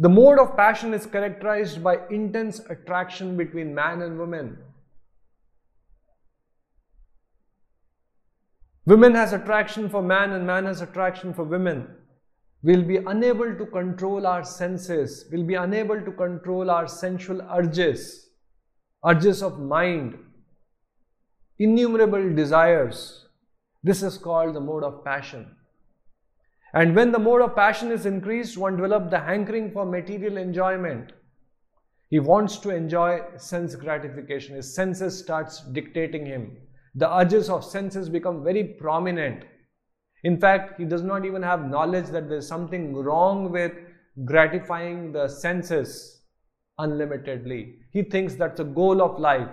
The mode of passion is characterized by intense attraction between man and woman. Women has attraction for man and man has attraction for women. We'll be unable to control our senses. We'll be unable to control our sensual urges, urges of mind, innumerable desires. This is called the mode of passion. And when the mode of passion is increased, one develops the hankering for material enjoyment. He wants to enjoy sense gratification. His senses starts dictating him. The urges of senses become very prominent. In fact, he does not even have knowledge that there's something wrong with gratifying the senses unlimitedly. He thinks that's the goal of life.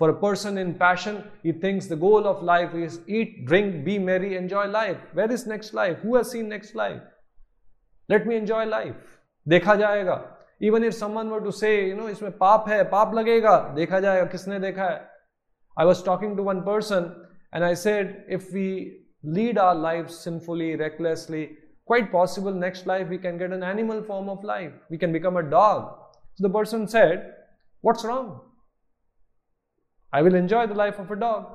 For a person in passion, he thinks the goal of life is eat, drink, be merry, enjoy life. Where is next life? Who has seen next life? Let me enjoy life. देखा जाएगा even if someone were to से you know इसमें पाप है पाप लगेगा देखा जाएगा किसने देखा है I was talking to one person and I said if we lead our life sinfully recklessly quite possible next life we can get an animal form of life we can become a dog so the person said what's wrong i will enjoy the life of a dog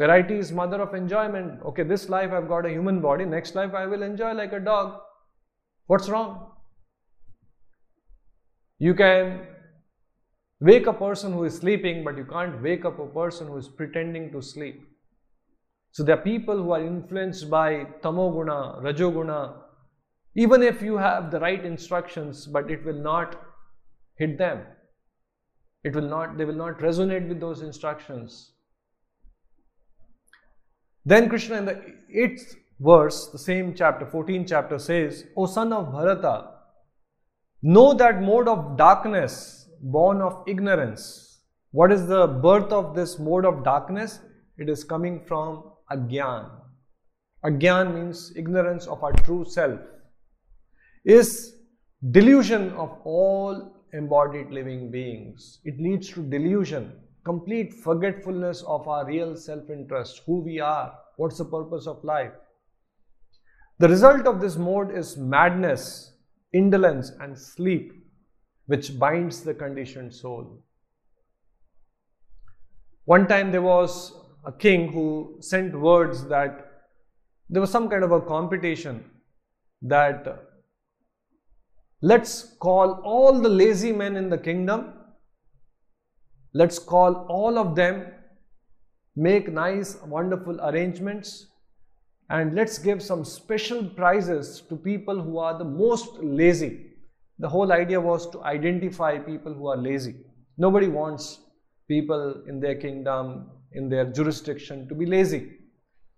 variety is mother of enjoyment okay this life i've got a human body next life i will enjoy like a dog What's wrong? You can wake a person who is sleeping, but you can't wake up a person who is pretending to sleep. So there are people who are influenced by tamoguna, rajoguna, even if you have the right instructions, but it will not hit them. It will not, they will not resonate with those instructions. Then Krishna in the eighth verse, the same chapter, 14 chapter says, O son of Bharata, know that mode of darkness born of ignorance. What is the birth of this mode of darkness? It is coming from Agyan. Agyan means ignorance of our true self. Is delusion of all embodied living beings. It leads to delusion, complete forgetfulness of our real self interest, who we are, what's the purpose of life. The result of this mode is madness, indolence, and sleep, which binds the conditioned soul. One time there was a king who sent words that there was some kind of a competition that let's call all the lazy men in the kingdom, let's call all of them, make nice, wonderful arrangements, and let's give some special prizes to people who are the most lazy. The whole idea was to identify people who are lazy. Nobody wants people in their kingdom, in their jurisdiction to be lazy.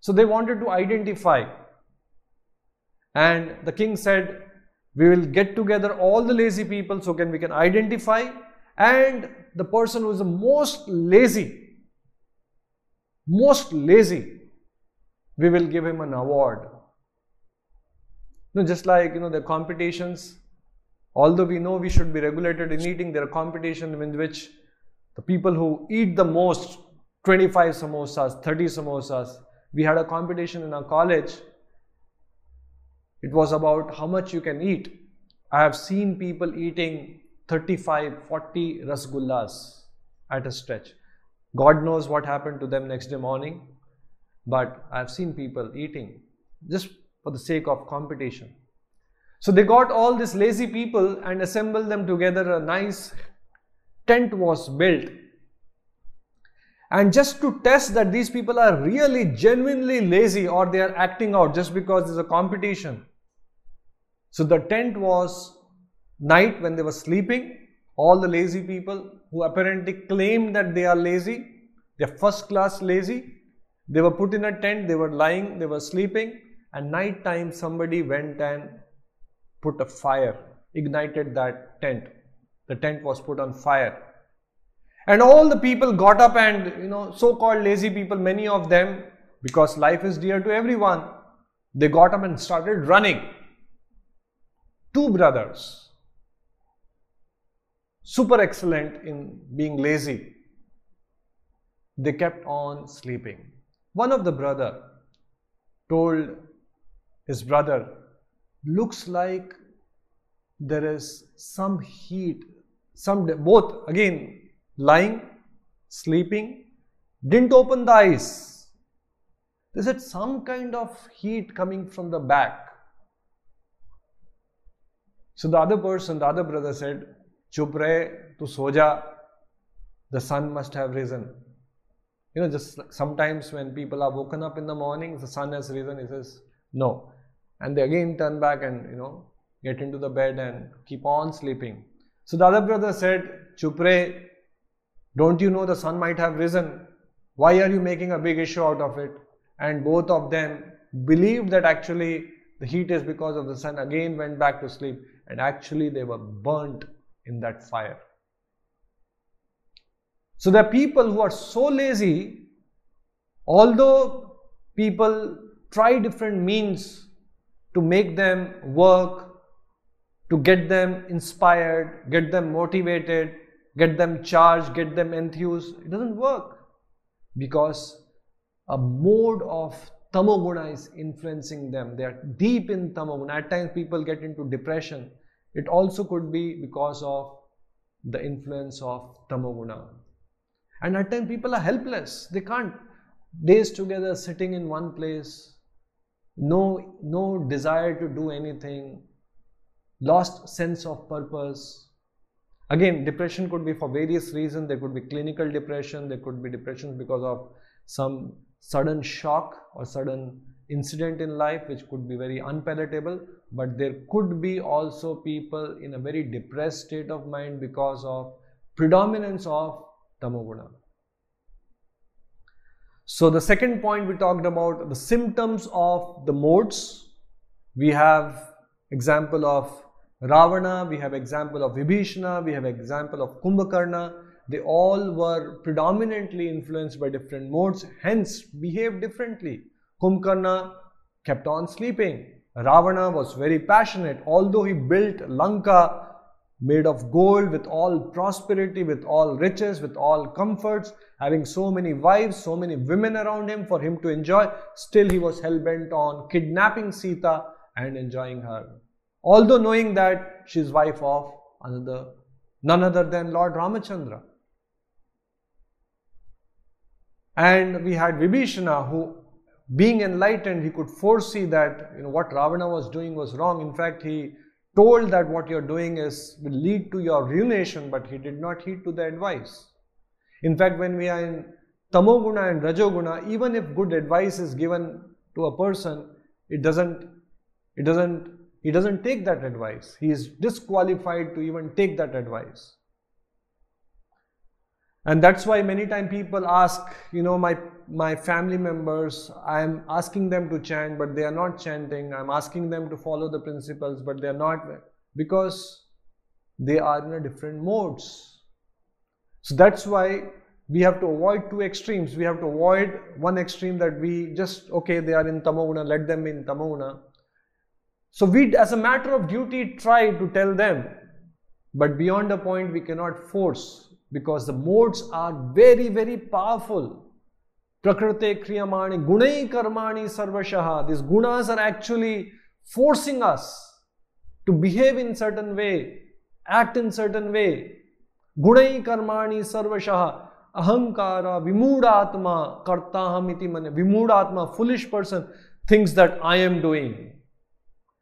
So they wanted to identify. And the king said, we will get together all the lazy people so can we can identify and the person who is the most lazy, most lazy we will give him an award. You know, just like you know the competitions, although we know we should be regulated in eating, there are competitions in which the people who eat the most 25 samosas, 30 samosas. We had a competition in our college. It was about how much you can eat. I have seen people eating 35, 40 rasgullas at a stretch. God knows what happened to them next day morning but I've seen people eating just for the sake of competition. So they got all these lazy people and assembled them together. A nice tent was built. And just to test that these people are really genuinely lazy or they are acting out just because there's a competition. So the tent was night when they were sleeping. All the lazy people who apparently claim that they are lazy, they're first class lazy, they were put in a tent, they were lying, they were sleeping, and night time somebody went and put a fire, ignited that tent. The tent was put on fire. And all the people got up and, you know, so called lazy people, many of them, because life is dear to everyone, they got up and started running. Two brothers, super excellent in being lazy, they kept on sleeping. One of the brother told his brother, looks like there is some heat, some both again lying, sleeping, didn't open the eyes. They said some kind of heat coming from the back. So the other person, the other brother said, Chupre to soja, the sun must have risen. You know, just sometimes when people are woken up in the morning, the sun has risen, he says, no. And they again turn back and, you know, get into the bed and keep on sleeping. So the other brother said, Chupre, Don't you know the sun might have risen? Why are you making a big issue out of it? And both of them believed that actually the heat is because of the sun, again went back to sleep, and actually they were burnt in that fire. So there are people who are so lazy, although people try different means to make them work, to get them inspired, get them motivated, get them charged, get them enthused. It doesn't work because a mode of tamoguna is influencing them. They are deep in tamoguna. At times, people get into depression. It also could be because of the influence of tamoguna. And at times, people are helpless. They can't days together sitting in one place, no, no desire to do anything, lost sense of purpose. Again, depression could be for various reasons. There could be clinical depression, there could be depression because of some sudden shock or sudden incident in life which could be very unpalatable but there could be also people in a very depressed state of mind because of predominance of tamoguna so the second point we talked about the symptoms of the modes. We have example of Ravana, we have example of Vibhishana, we have example of Kumbhakarna. They all were predominantly influenced by different modes, hence behaved differently. Kumbhakarna kept on sleeping. Ravana was very passionate. Although he built Lanka made of gold with all prosperity, with all riches, with all comforts, having so many wives, so many women around him for him to enjoy, still he was hell bent on kidnapping Sita and enjoying her. Although knowing that she is wife of another, none other than Lord Ramachandra. And we had Vibhishana who being enlightened, he could foresee that you know what Ravana was doing was wrong. In fact, he told that what you're doing is will lead to your ruination, but he did not heed to the advice. In fact, when we are in tamoguna and rajoguna, even if good advice is given to a person, it doesn't, it doesn't, he doesn't take that advice. He is disqualified to even take that advice. And that's why many times people ask, you know, my my family members, I'm asking them to chant, but they are not chanting. I'm asking them to follow the principles, but they are not because they are in a different modes. So that's why we have to avoid two extremes. We have to avoid one extreme that we just, okay, they are in Tamoguna, let them in Tamoguna. So we, as a matter of duty, try to tell them. But beyond a point, we cannot force because the modes are very, very powerful. प्रकृते क्रियमाणि, गुण कर्माणी सर्वशः. This gunas are actually forcing us to behave in certain way act in certain way गुण कर्माणी सर्वशः. अहंकार, विमूढ़ात्मा करता हम इति मन विमूढ़ foolish person thinks that I am doing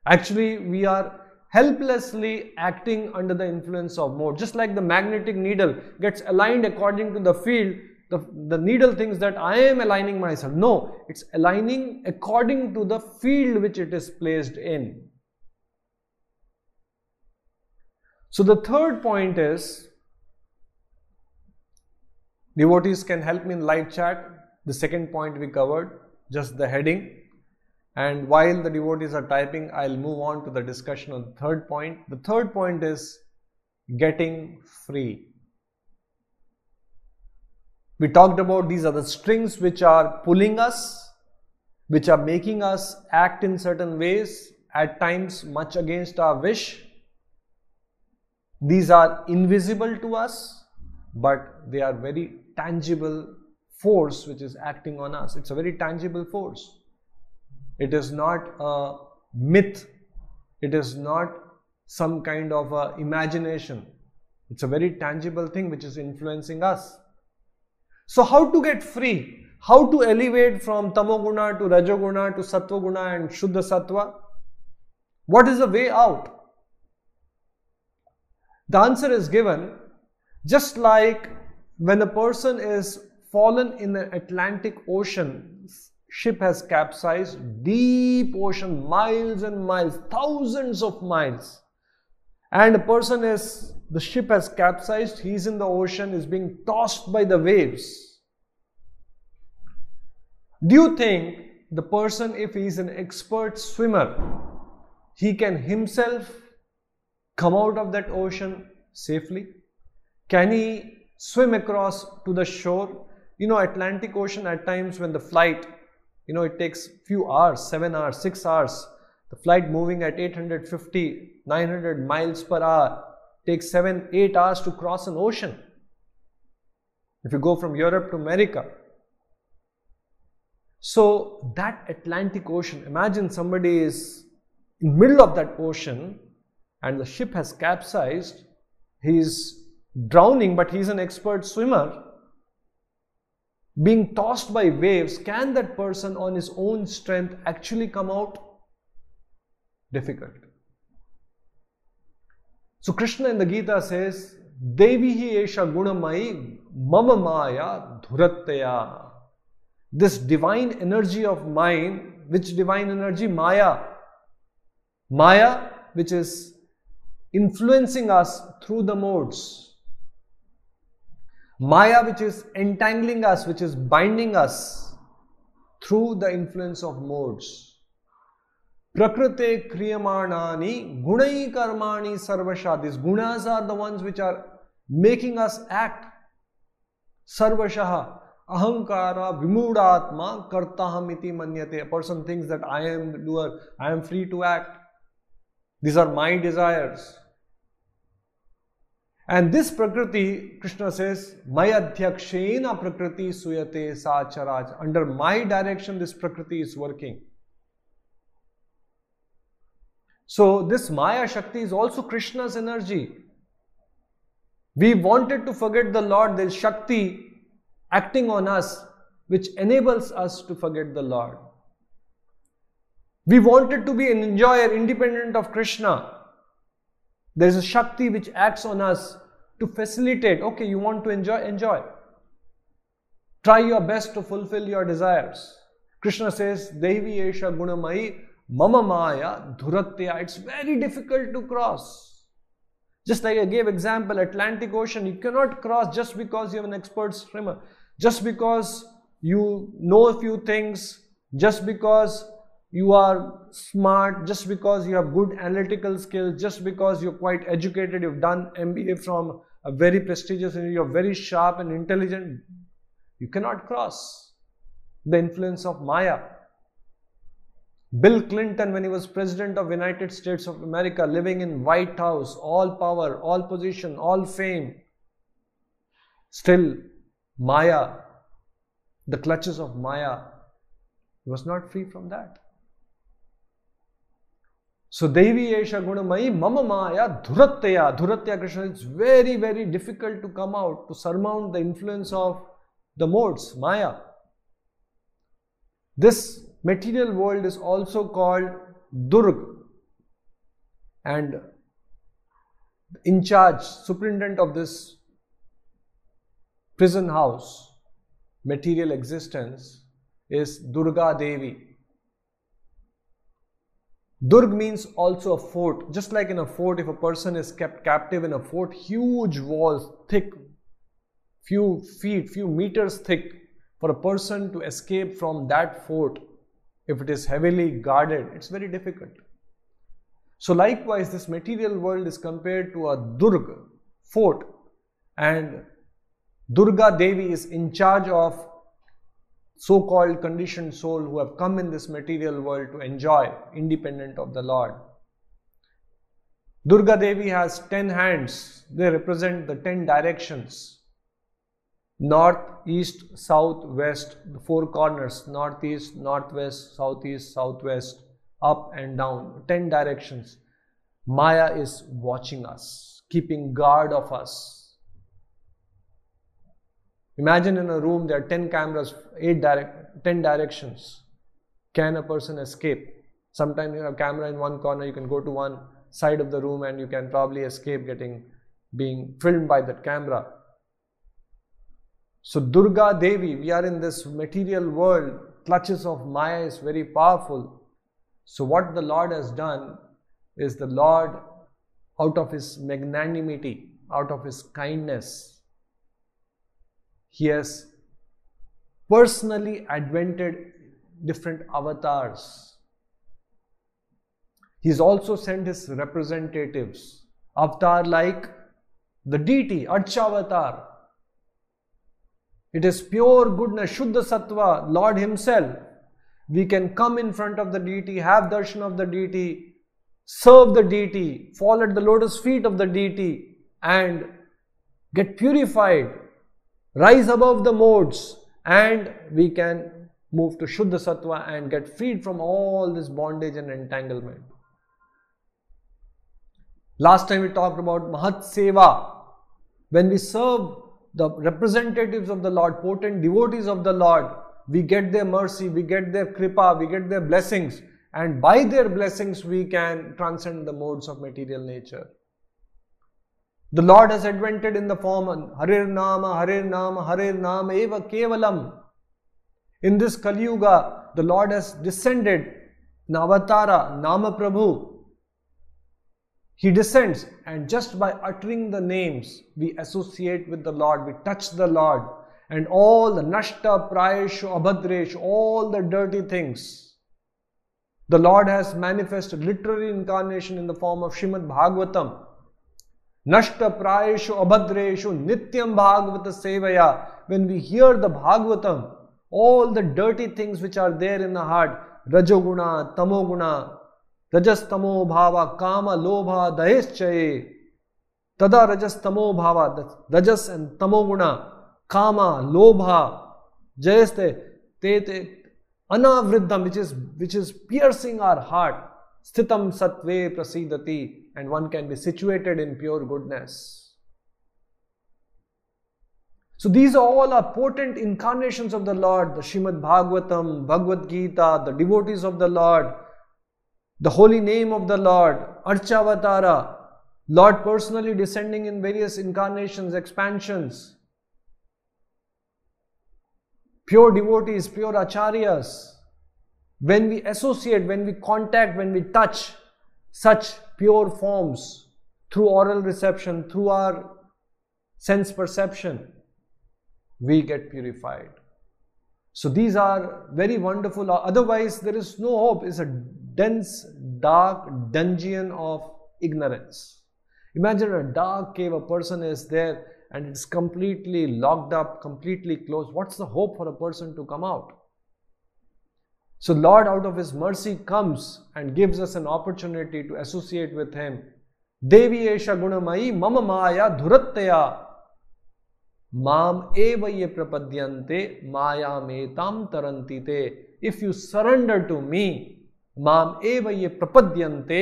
actually we are helplessly acting under the influence of mode just like the magnetic needle gets aligned according to the field the, the needle thinks that i am aligning myself no it's aligning according to the field which it is placed in so the third point is Devotees can help me in live chat. The second point we covered, just the heading. And while the devotees are typing, I'll move on to the discussion on the third point. The third point is getting free. We talked about these are the strings which are pulling us, which are making us act in certain ways, at times much against our wish. These are invisible to us but they are very tangible force which is acting on us. It's a very tangible force. It is not a myth. It is not some kind of imagination. It's a very tangible thing which is influencing us. So how to get free? How to elevate from tamoguna to rajoguna to satvaguna and shuddha sattva? What is the way out? The answer is given just like when a person is fallen in the Atlantic Ocean, ship has capsized, deep ocean, miles and miles, thousands of miles. And a person is, the ship has capsized, he's in the ocean, is being tossed by the waves. Do you think the person, if he's an expert swimmer, he can himself come out of that ocean safely? Can he swim across to the shore? You know, Atlantic Ocean at times when the flight, you know, it takes few hours, 7 hours, 6 hours. The flight moving at 850, 900 miles per hour takes 7, 8 hours to cross an ocean. If you go from Europe to America. So that Atlantic Ocean, imagine somebody is in middle of that ocean and the ship has capsized. He's drowning, but he's an expert swimmer. Being tossed by waves, can that person on his own strength actually come out? Difficult. So Krishna in the Gita says, Devi hi esha gunamai mama maya dhuratya. This divine energy of mine, which divine energy? Maya. Maya, which is influencing us through the modes. Maya, which is entangling us, which is binding us through the influence of modes. प्रकृते क्रियमाणानी गुणई कर्माणी सर्वशा this gunas are the ones which are making us act सर्वशः, अहंकार, विमूढ़ात्मा करता हम इति मन्यते। A person thinks that I am doer I am free to act this are my desires and this prakriti Krishna says मई अध्यक्ष प्रकृति सुयते साचराज under my direction this prakriti is working So, this Maya Shakti is also Krishna's energy. We wanted to forget the Lord, there is Shakti acting on us, which enables us to forget the Lord. We wanted to be an enjoyer independent of Krishna. There is a Shakti which acts on us to facilitate. Okay, you want to enjoy, enjoy. Try your best to fulfill your desires. Krishna says, Devi Esha Gunamai Mama Maya Dhuratya. It's very difficult to cross. Just like I gave example, Atlantic Ocean, you cannot cross just because you have an expert swimmer, just because you know a few things, just because you are smart, just because you have good analytical skills, just because you're quite educated, you've done MBA from a very prestigious and you're very sharp and intelligent, you cannot cross the influence of Maya. Bill Clinton, when he was president of United States of America, living in White House, all power, all position, all fame, still Maya, the clutches of Maya, was not free from that. So Devi Esha Gunamai Mama Maya Dhuratya. Dhuratya Krishna, it's very, very difficult to come out, to surmount the influence of the modes, Maya. This material world is also called Durg. And in charge, superintendent of this prison house, material existence, is Durga Devi. Durg means also a fort. Just like in a fort, if a person is kept captive in a fort, huge walls, thick, few feet, few meters thick, for a person to escape from that fort, if it is heavily guarded, it's very difficult. So, likewise, this material world is compared to a Durg, fort, and Durga Devi is in charge of so called conditioned soul who have come in this material world to enjoy independent of the Lord. Durga Devi has 10 hands, they represent the 10 directions north, east, south, west, the four corners northeast, northwest, southeast, southwest, up and down, 10 directions. Maya is watching us, keeping guard of us, Imagine in a room there are 10 cameras, 8 direct, 10 directions. Can a person escape? Sometimes you have a camera in one corner, you can go to one side of the room and you can probably escape getting being filmed by that camera. So Durga Devi, we are in this material world, clutches of Maya is very powerful. So what the Lord has done is the Lord out of his magnanimity, out of his kindness, he has personally advented different avatars. He has also sent his representatives, avatar like the deity, Archavatar. It is pure goodness, Shuddha Sattva, Lord Himself. We can come in front of the deity, have darshan of the deity, serve the deity, fall at the lotus feet of the deity, and get purified, rise above the modes, and we can move to Shuddha Sattva and get freed from all this bondage and entanglement. Last time we talked about Mahat Seva. When we serve the representatives of the Lord, potent devotees of the Lord, we get their mercy, we get their kripa, we get their blessings, and by their blessings we can transcend the modes of material nature. The Lord has advented in the form Harir Nama, Harir Nama, Harir Nama Eva Kevalam. In this Kali Yuga, the Lord has descended Navatara, Nama Prabhu. He descends, and just by uttering the names, we associate with the Lord, we touch the Lord, and all the Nashta, Prayeshu, Abhadreshu, all the dirty things. The Lord has manifested literary incarnation in the form of Shrimad Bhagavatam. Nashta Prayeshu Abhadreshu Nityam Bhagavata Sevaya. When we hear the Bhagavatam, all the dirty things which are there in the heart, Rajoguna, Tamoguna, रजस्तमो भाव काम लोभा दहेश्चय। तदा रजस्तमो भाव रजस and तमो गुणा कामा लोभा। जयस्ते, ते ते अनावृद्धम which is which is piercing our heart स्थितम सत्वे प्रसिद्धति and one can be situated in pure goodness so these are all our potent incarnation of the lord the Srimad Bhagavatam Bhagavad Gita the devotees of the lord the holy name of the Lord, Archavatara, Lord personally descending in various incarnations, expansions, pure devotees, pure acharyas. When we associate, when we contact, when we touch such pure forms through oral reception, through our sense perception, we get purified. So these are very wonderful. Otherwise, there is no hope. It's a dense, dark dungeon of ignorance. Imagine a dark cave, a person is there and it's completely locked up, completely closed. What's the hope for a person to come out? So Lord out of His mercy comes and gives us an opportunity to associate with Him. Devi Esha Gunamayi Mama Maya Dhuratya Mam eva ye prapadyante maya metam tarantite. If you surrender to me, mam eva ye prapadyante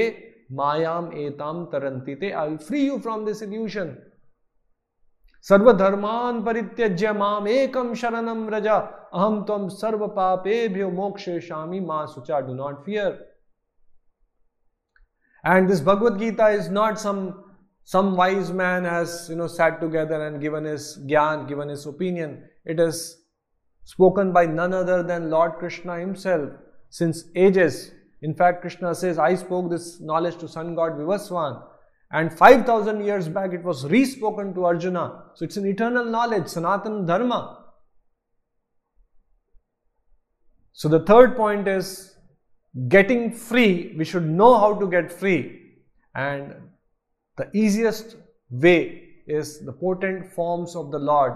mayam etam tarantite. I will free you from this illusion. सर्वधर्मान परित्यज्य माम एकम शरणम रजा अहम तम सर्व पापेभ्यो मोक्षे शामी मा सुचा do not fear and this bhagavad gita is not some some wise man has you know sat together and given his gyan given his opinion it is spoken by none other than lord krishna himself since ages in fact krishna says i spoke this knowledge to sun god vivaswan and 5000 years back it was re-spoken to arjuna. So it's an eternal knowledge sanatan dharma. So the third point is getting free we should know how to get free. And the easiest way is the potent forms of the Lord,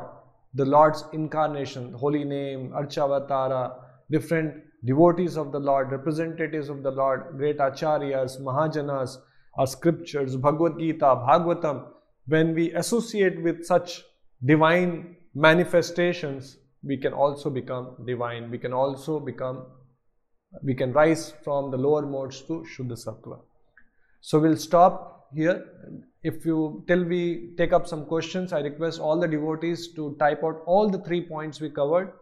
the Lord's incarnation, holy name, Archavatara, different devotees of the Lord, representatives of the Lord, great acharyas, mahajanas, our scriptures, Bhagavad Gita, Bhagavatam. When we associate with such divine manifestations, we can also become divine. We can also become, we can rise from the lower modes to Shuddha Sattva. So we'll stop here if you till we take up some questions i request all the devotees to type out all the three points we covered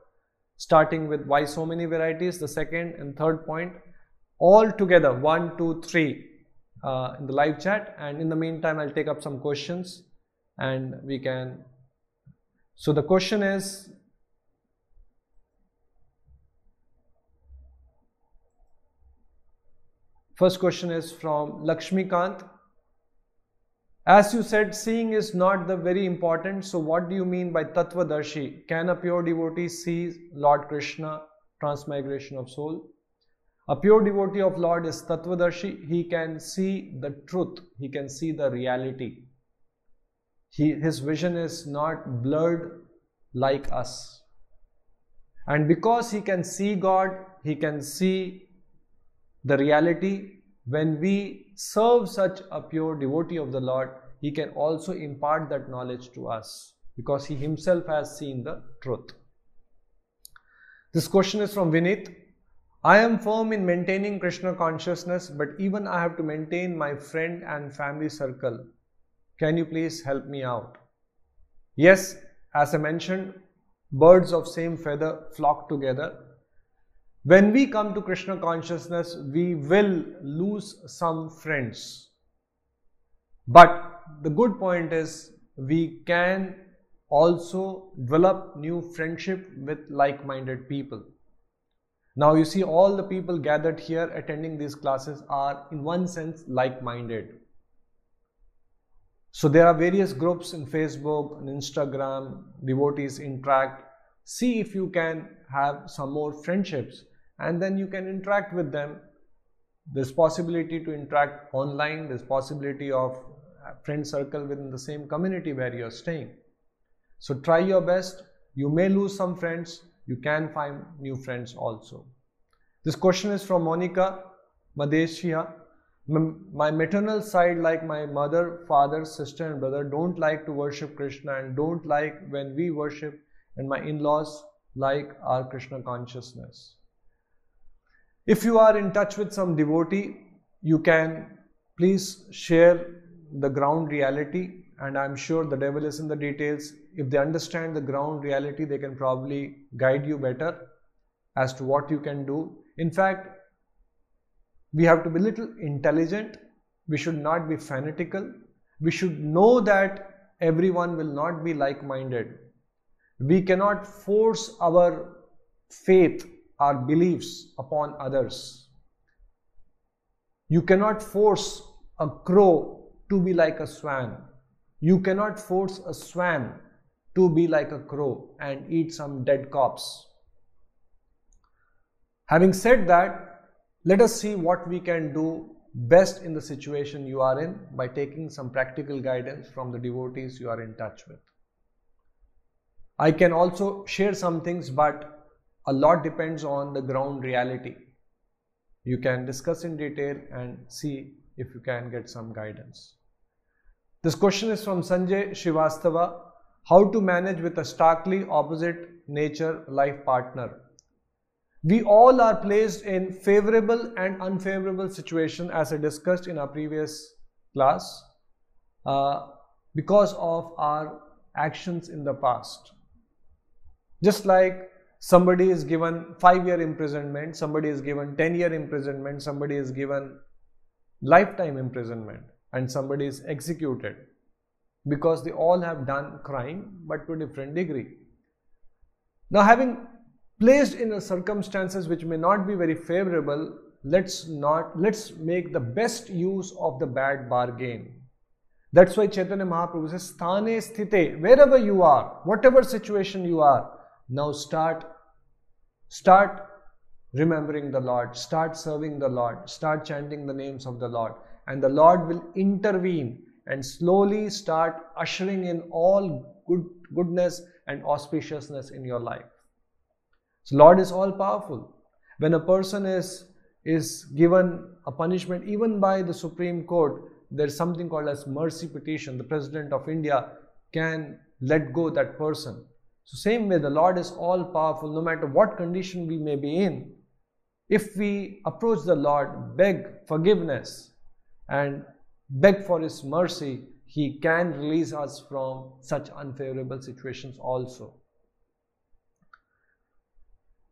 starting with why so many varieties the second and third point all together one two three uh, in the live chat. And in the meantime i'll take up some questions and we can so the question is first question is from lakshmikant As you said, seeing is not the very important. So, what do you mean by Tattvadarshi? Can a pure devotee see Lord Krishna, transmigration of soul? A pure devotee of Lord is Tattvadarshi. He can see the truth, he can see the reality. He, his vision is not blurred like us. And because he can see God, he can see the reality. When we serve such a pure devotee of the Lord, he can also impart that knowledge to us because he himself has seen the truth. This question is from Vinit. I am firm in maintaining Krishna consciousness, but even I have to maintain my friend and family circle. Can you please help me out? Yes, as I mentioned, birds of same feather flock together. When we come to Krishna consciousness, we will lose some friends. But the good point is we can also develop new friendship with like-minded people. Now you see all the people gathered here attending these classes are in one sense like-minded. So there are various groups in Facebook and Instagram, devotees interact. See if you can have some more friendships and then you can interact with them. There's possibility to interact online, there's possibility of friend circle within the same community where you're staying. So try your best. You may lose some friends, you can find new friends also. This question is from Monica Madeshia. My maternal side, like my mother, father, sister, and brother, don't like to worship Krishna and don't like when we worship, and my in laws like our Krishna consciousness. If you are in touch with some devotee, you can please share the ground reality, and I'm sure the devil is in the details. If they understand the ground reality, they can probably guide you better as to what you can do. In fact, we have to be little intelligent. We should not be fanatical. We should know that everyone will not be like-minded. We cannot force our faith, our beliefs upon others. You cannot force a crow to be like a swan. You cannot force a swan to be like a crow and eat some dead corpse. Having said that, let us see what we can do best in the situation you are in by taking some practical guidance from the devotees you are in touch with. I can also share some things, but a lot depends on the ground reality. You can discuss in detail and see if you can get some guidance. This question is from Sanjay Shivastava. How to manage with a starkly opposite nature life partner? We all are placed in favorable and unfavorable situation as I discussed in our previous class uh, because of our actions in the past. Just like somebody is given 5 year imprisonment, somebody is given 10 year imprisonment, somebody is given lifetime imprisonment and somebody is executed because they all have done crime but to a different degree. Now having placed in circumstances which may not be very favorable let's not let's make the best use of the bad bargain that's why chaitanya mahaprabhu says sthane sthite wherever you are whatever situation you are now start start remembering the lord start serving the lord start chanting the names of the lord and the lord will intervene and slowly start ushering in all good goodness and auspiciousness in your life so Lord is all powerful. When a person is, is given a punishment even by the Supreme Court, there's something called as mercy petition. The President of India can let go that person. So same way, the Lord is all powerful no matter what condition we may be in. If we approach the Lord, beg forgiveness and beg for His mercy, He can release us from such unfavorable situations also.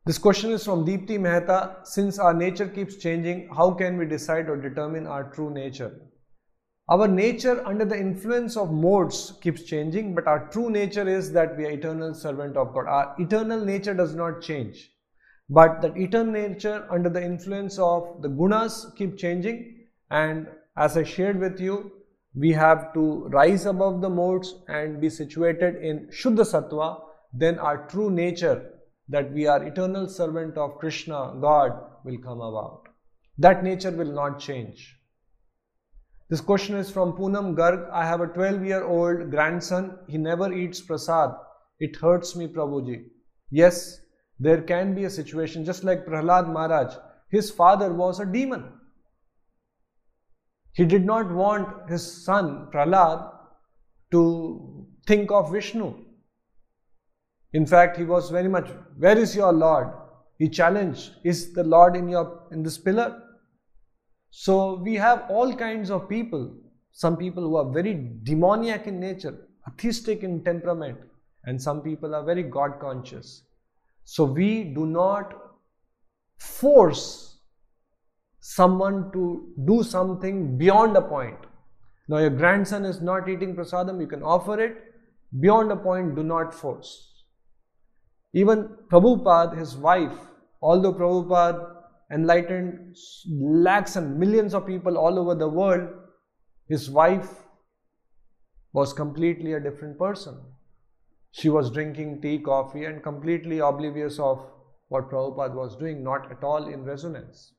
This question is from Deepti Mehta. Since our nature keeps changing, how can we decide or determine our true nature? Our nature under the influence of modes keeps changing, but our true nature is that we are eternal servant of God. Our eternal nature does not change. But that eternal nature under the influence of the gunas keep changing. And as I shared with you, we have to rise above the modes and be situated in Shuddha Sattva, then our true nature, that we are eternal servant of Krishna, God, will come about. That nature will not change. This question is from Poonam Garg. I have a 12 year old grandson. He never eats prasad. It hurts me, Prabhuji. Yes, there can be a situation just like Prahlad Maharaj. His father was a demon. He did not want his son Prahlad to think of Vishnu. In fact, he was very much, Where is your Lord? He challenged, Is the Lord in your in this pillar? So we have all kinds of people. Some people who are very demoniac in nature, atheistic in temperament, and some people are very God conscious. So we do not force someone to do something beyond a point. Now, your grandson is not eating prasadam, you can offer it. Beyond a point, do not force. Even Prabhupada, his wife, although Prabhupada enlightened lakhs and millions of people all over the world, his wife was completely a different person. She was drinking tea, coffee, and completely oblivious of what Prabhupada was doing, not at all in resonance.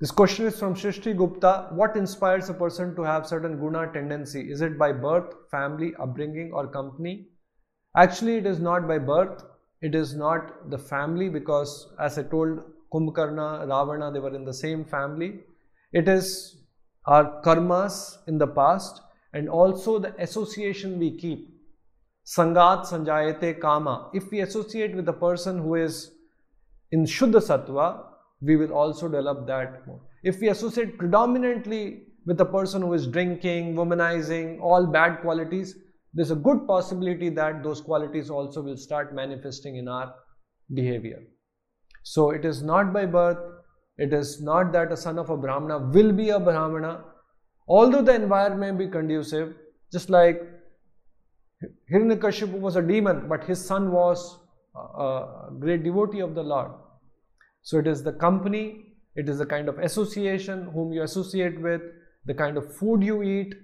This question is from Shrishti Gupta. What inspires a person to have certain guna tendency? Is it by birth, family, upbringing, or company? Actually, it is not by birth. It is not the family because, as I told Kumbhakarna, Ravana, they were in the same family. It is our karmas in the past and also the association we keep. Sangat Sanjayate Kama. If we associate with a person who is in Shuddha Sattva, we will also develop that more. If we associate predominantly with a person who is drinking, womanizing, all bad qualities, there's a good possibility that those qualities also will start manifesting in our behavior. So it is not by birth, it is not that a son of a Brahmana will be a Brahmana. Although the environment may be conducive, just like Hiranyakashipu was a demon, but his son was a great devotee of the Lord. So it is the company, it is the kind of association whom you associate with, the kind of food you eat.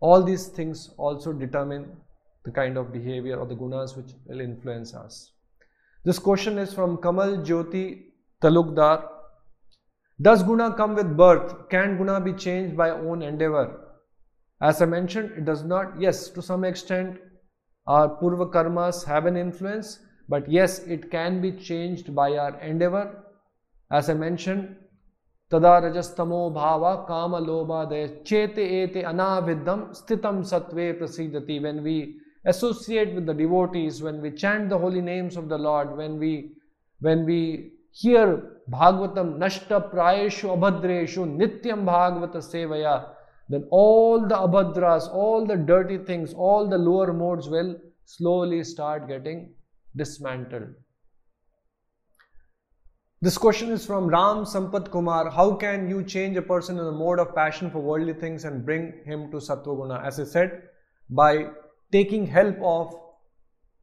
All these things also determine the kind of behavior or the gunas which will influence us. This question is from Kamal Jyoti Talukdar. Does guna come with birth? Can guna be changed by own endeavor? As I mentioned, it does not. Yes, to some extent, our purva karmas have an influence, but yes, it can be changed by our endeavor. As I mentioned, rajastamo bhava kama loba de chete ete anaviddam stitam satve prasidati. When we associate with the devotees, when we chant the holy names of the Lord, when we when we hear Bhagavatam Nashta Prayeshu Abhadreshu Nityam Bhagavata Sevaya, then all the abhadras, all the dirty things, all the lower modes will slowly start getting dismantled. This question is from Ram Sampat Kumar. How can you change a person in the mode of passion for worldly things and bring him to Sattva Guna? As I said, by taking help of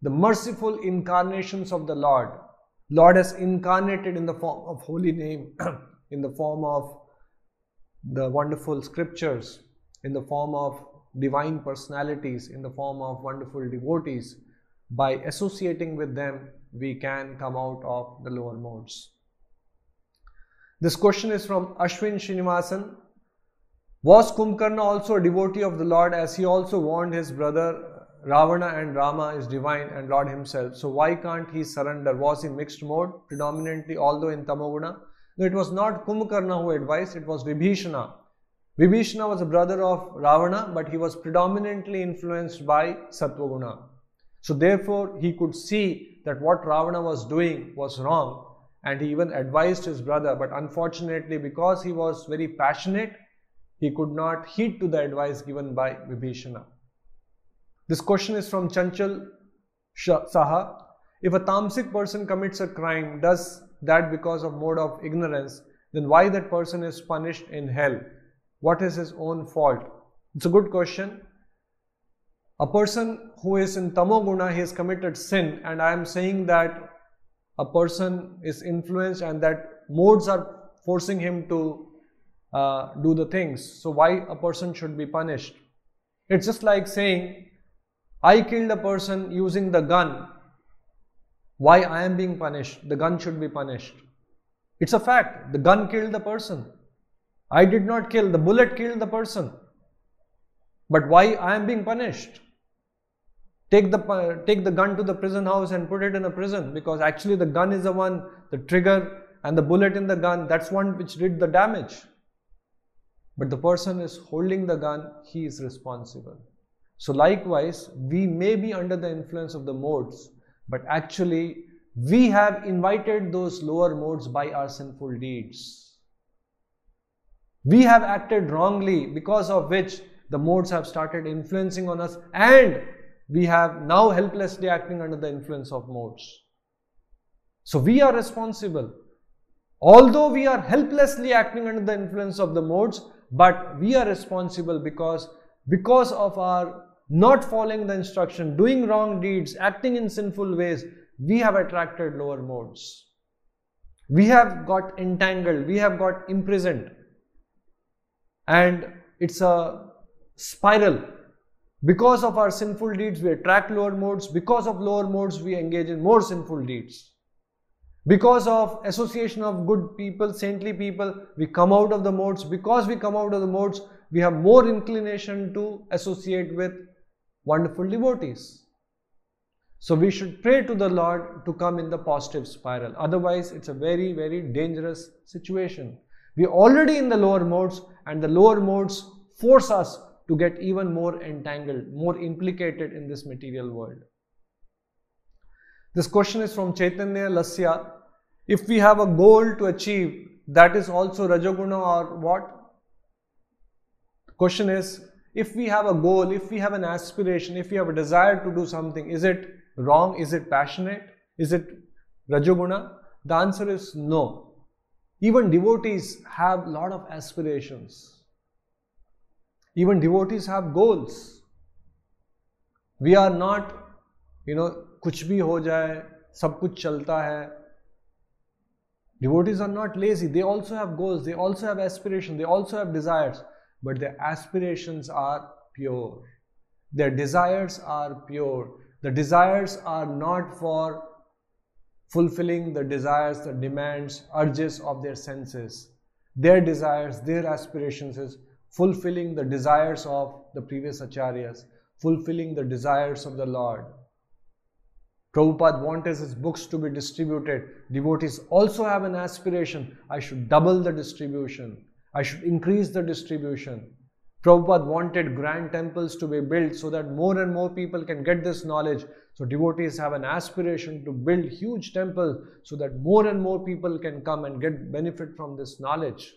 the merciful incarnations of the Lord. Lord has incarnated in the form of holy name, [CLEARS THROAT] in the form of the wonderful scriptures, in the form of divine personalities, in the form of wonderful devotees. By associating with them, we can come out of the lower modes. This question is from Ashwin Srinivasan. Was Kumbhakarna also a devotee of the Lord as he also warned his brother Ravana and Rama is divine and Lord himself. So why can't he surrender? Was he mixed mode predominantly although in Tamoguna? No, it was not Kumbhakarna who advised, it was Vibhishana. Vibhishana was a brother of Ravana but he was predominantly influenced by Satvaguna. So therefore he could see that what Ravana was doing was wrong and he even advised his brother but unfortunately because he was very passionate he could not heed to the advice given by Vibhishana. This question is from Chanchal Saha. If a tamasic person commits a crime, does that because of mode of ignorance, then why that person is punished in hell? What is his own fault? It's a good question. A person who is in tamoguna, he has committed sin, and I am saying that a person is influenced and that modes are forcing him to uh, do the things. So, why a person should be punished? It's just like saying, I killed a person using the gun. Why I am being punished? The gun should be punished. It's a fact. The gun killed the person. I did not kill. The bullet killed the person. But why I am being punished? Take the, take the gun to the prison house and put it in a prison because actually the gun is the one, the trigger and the bullet in the gun, that's one which did the damage. But the person is holding the gun, he is responsible. So likewise, we may be under the influence of the modes, but actually we have invited those lower modes by our sinful deeds. We have acted wrongly because of which the modes have started influencing on us and we have now helplessly acting under the influence of modes. So we are responsible. Although we are helplessly acting under the influence of the modes, but we are responsible because because of our not following the instruction, doing wrong deeds, acting in sinful ways, we have attracted lower modes. We have got entangled, we have got imprisoned. And it's a spiral. Because of our sinful deeds, we attract lower modes. Because of lower modes, we engage in more sinful deeds. Because of association of good people, saintly people, we come out of the modes. Because we come out of the modes, we have more inclination to associate with wonderful devotees. So we should pray to the Lord to come in the positive spiral. Otherwise, it's a very, very dangerous situation. We are already in the lower modes, and the lower modes force us to get even more entangled, more implicated in this material world. This question is from Chaitanya Lasya. If we have a goal to achieve, that is also Rajoguna or what? The question is, if we have a goal, if we have an aspiration, if we have a desire to do something, is it wrong? Is it passionate? Is it Rajoguna? The answer is no. Even devotees have a lot of aspirations. Even devotees have goals. We are not, you know, kuch bhi ho jaye, sab kuch chalta hai. Devotees are not lazy. They also have goals. They also have aspirations. They also have desires but their aspirations are pure their desires are pure the desires are not for fulfilling the desires the demands urges of their senses their desires their aspirations is fulfilling the desires of the previous acharyas fulfilling the desires of the lord Prabhupada wanted his books to be distributed. Devotees also have an aspiration. I should double the distribution. I should increase the distribution. Prabhupada wanted grand temples to be built so that more and more people can get this knowledge. So devotees have an aspiration to build huge temples so that more and more people can come and get benefit from this knowledge.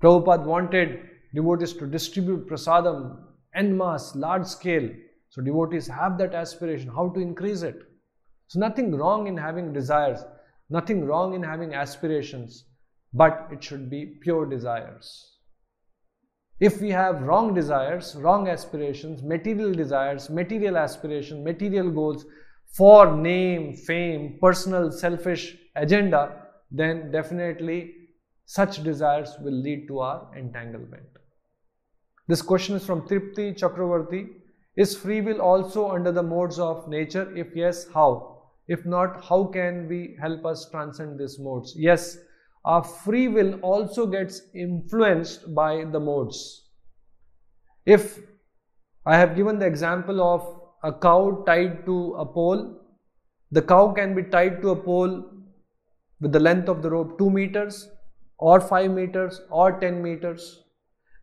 Prabhupada wanted devotees to distribute prasadam en masse, large scale. So devotees have that aspiration, how to increase it. So nothing wrong in having desires, nothing wrong in having aspirations, but it should be pure desires. If we have wrong desires, wrong aspirations, material desires, material aspirations, material goals for name, fame, personal, selfish agenda, then definitely such desires will lead to our entanglement. This question is from Tripti Chakravarti. Is free will also under the modes of nature? If yes, how? If not, how can we help us transcend these modes? Yes, our free will also gets influenced by the modes. If I have given the example of a cow tied to a pole, the cow can be tied to a pole with the length of the rope 2 meters or 5 meters or 10 meters.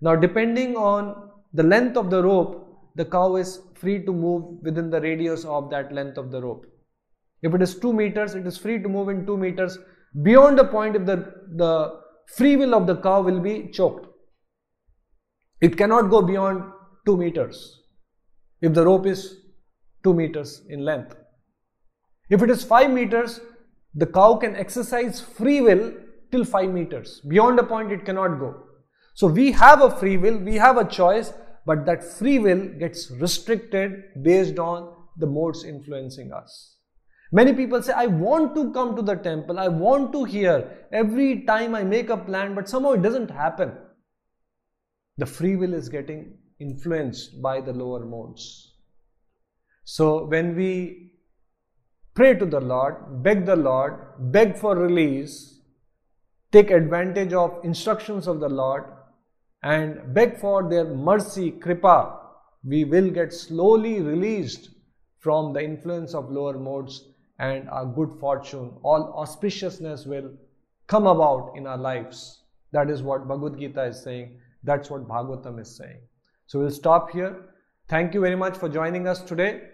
Now, depending on the length of the rope, the cow is free to move within the radius of that length of the rope. If it is 2 meters, it is free to move in 2 meters. Beyond the point, if the, the free will of the cow will be choked. It cannot go beyond 2 meters if the rope is 2 meters in length. If it is 5 meters, the cow can exercise free will till 5 meters. Beyond a point, it cannot go. So we have a free will, we have a choice, but that free will gets restricted based on the modes influencing us. Many people say, I want to come to the temple, I want to hear. Every time I make a plan, but somehow it doesn't happen. The free will is getting influenced by the lower modes. So when we pray to the Lord, beg the Lord, beg for release, take advantage of instructions of the Lord, and beg for their mercy, kripa, we will get slowly released from the influence of lower modes and our good fortune, all auspiciousness will come about in our lives. That is what Bhagavad Gita is saying. That's what Bhagavatam is saying. So we'll stop here. Thank you very much for joining us today.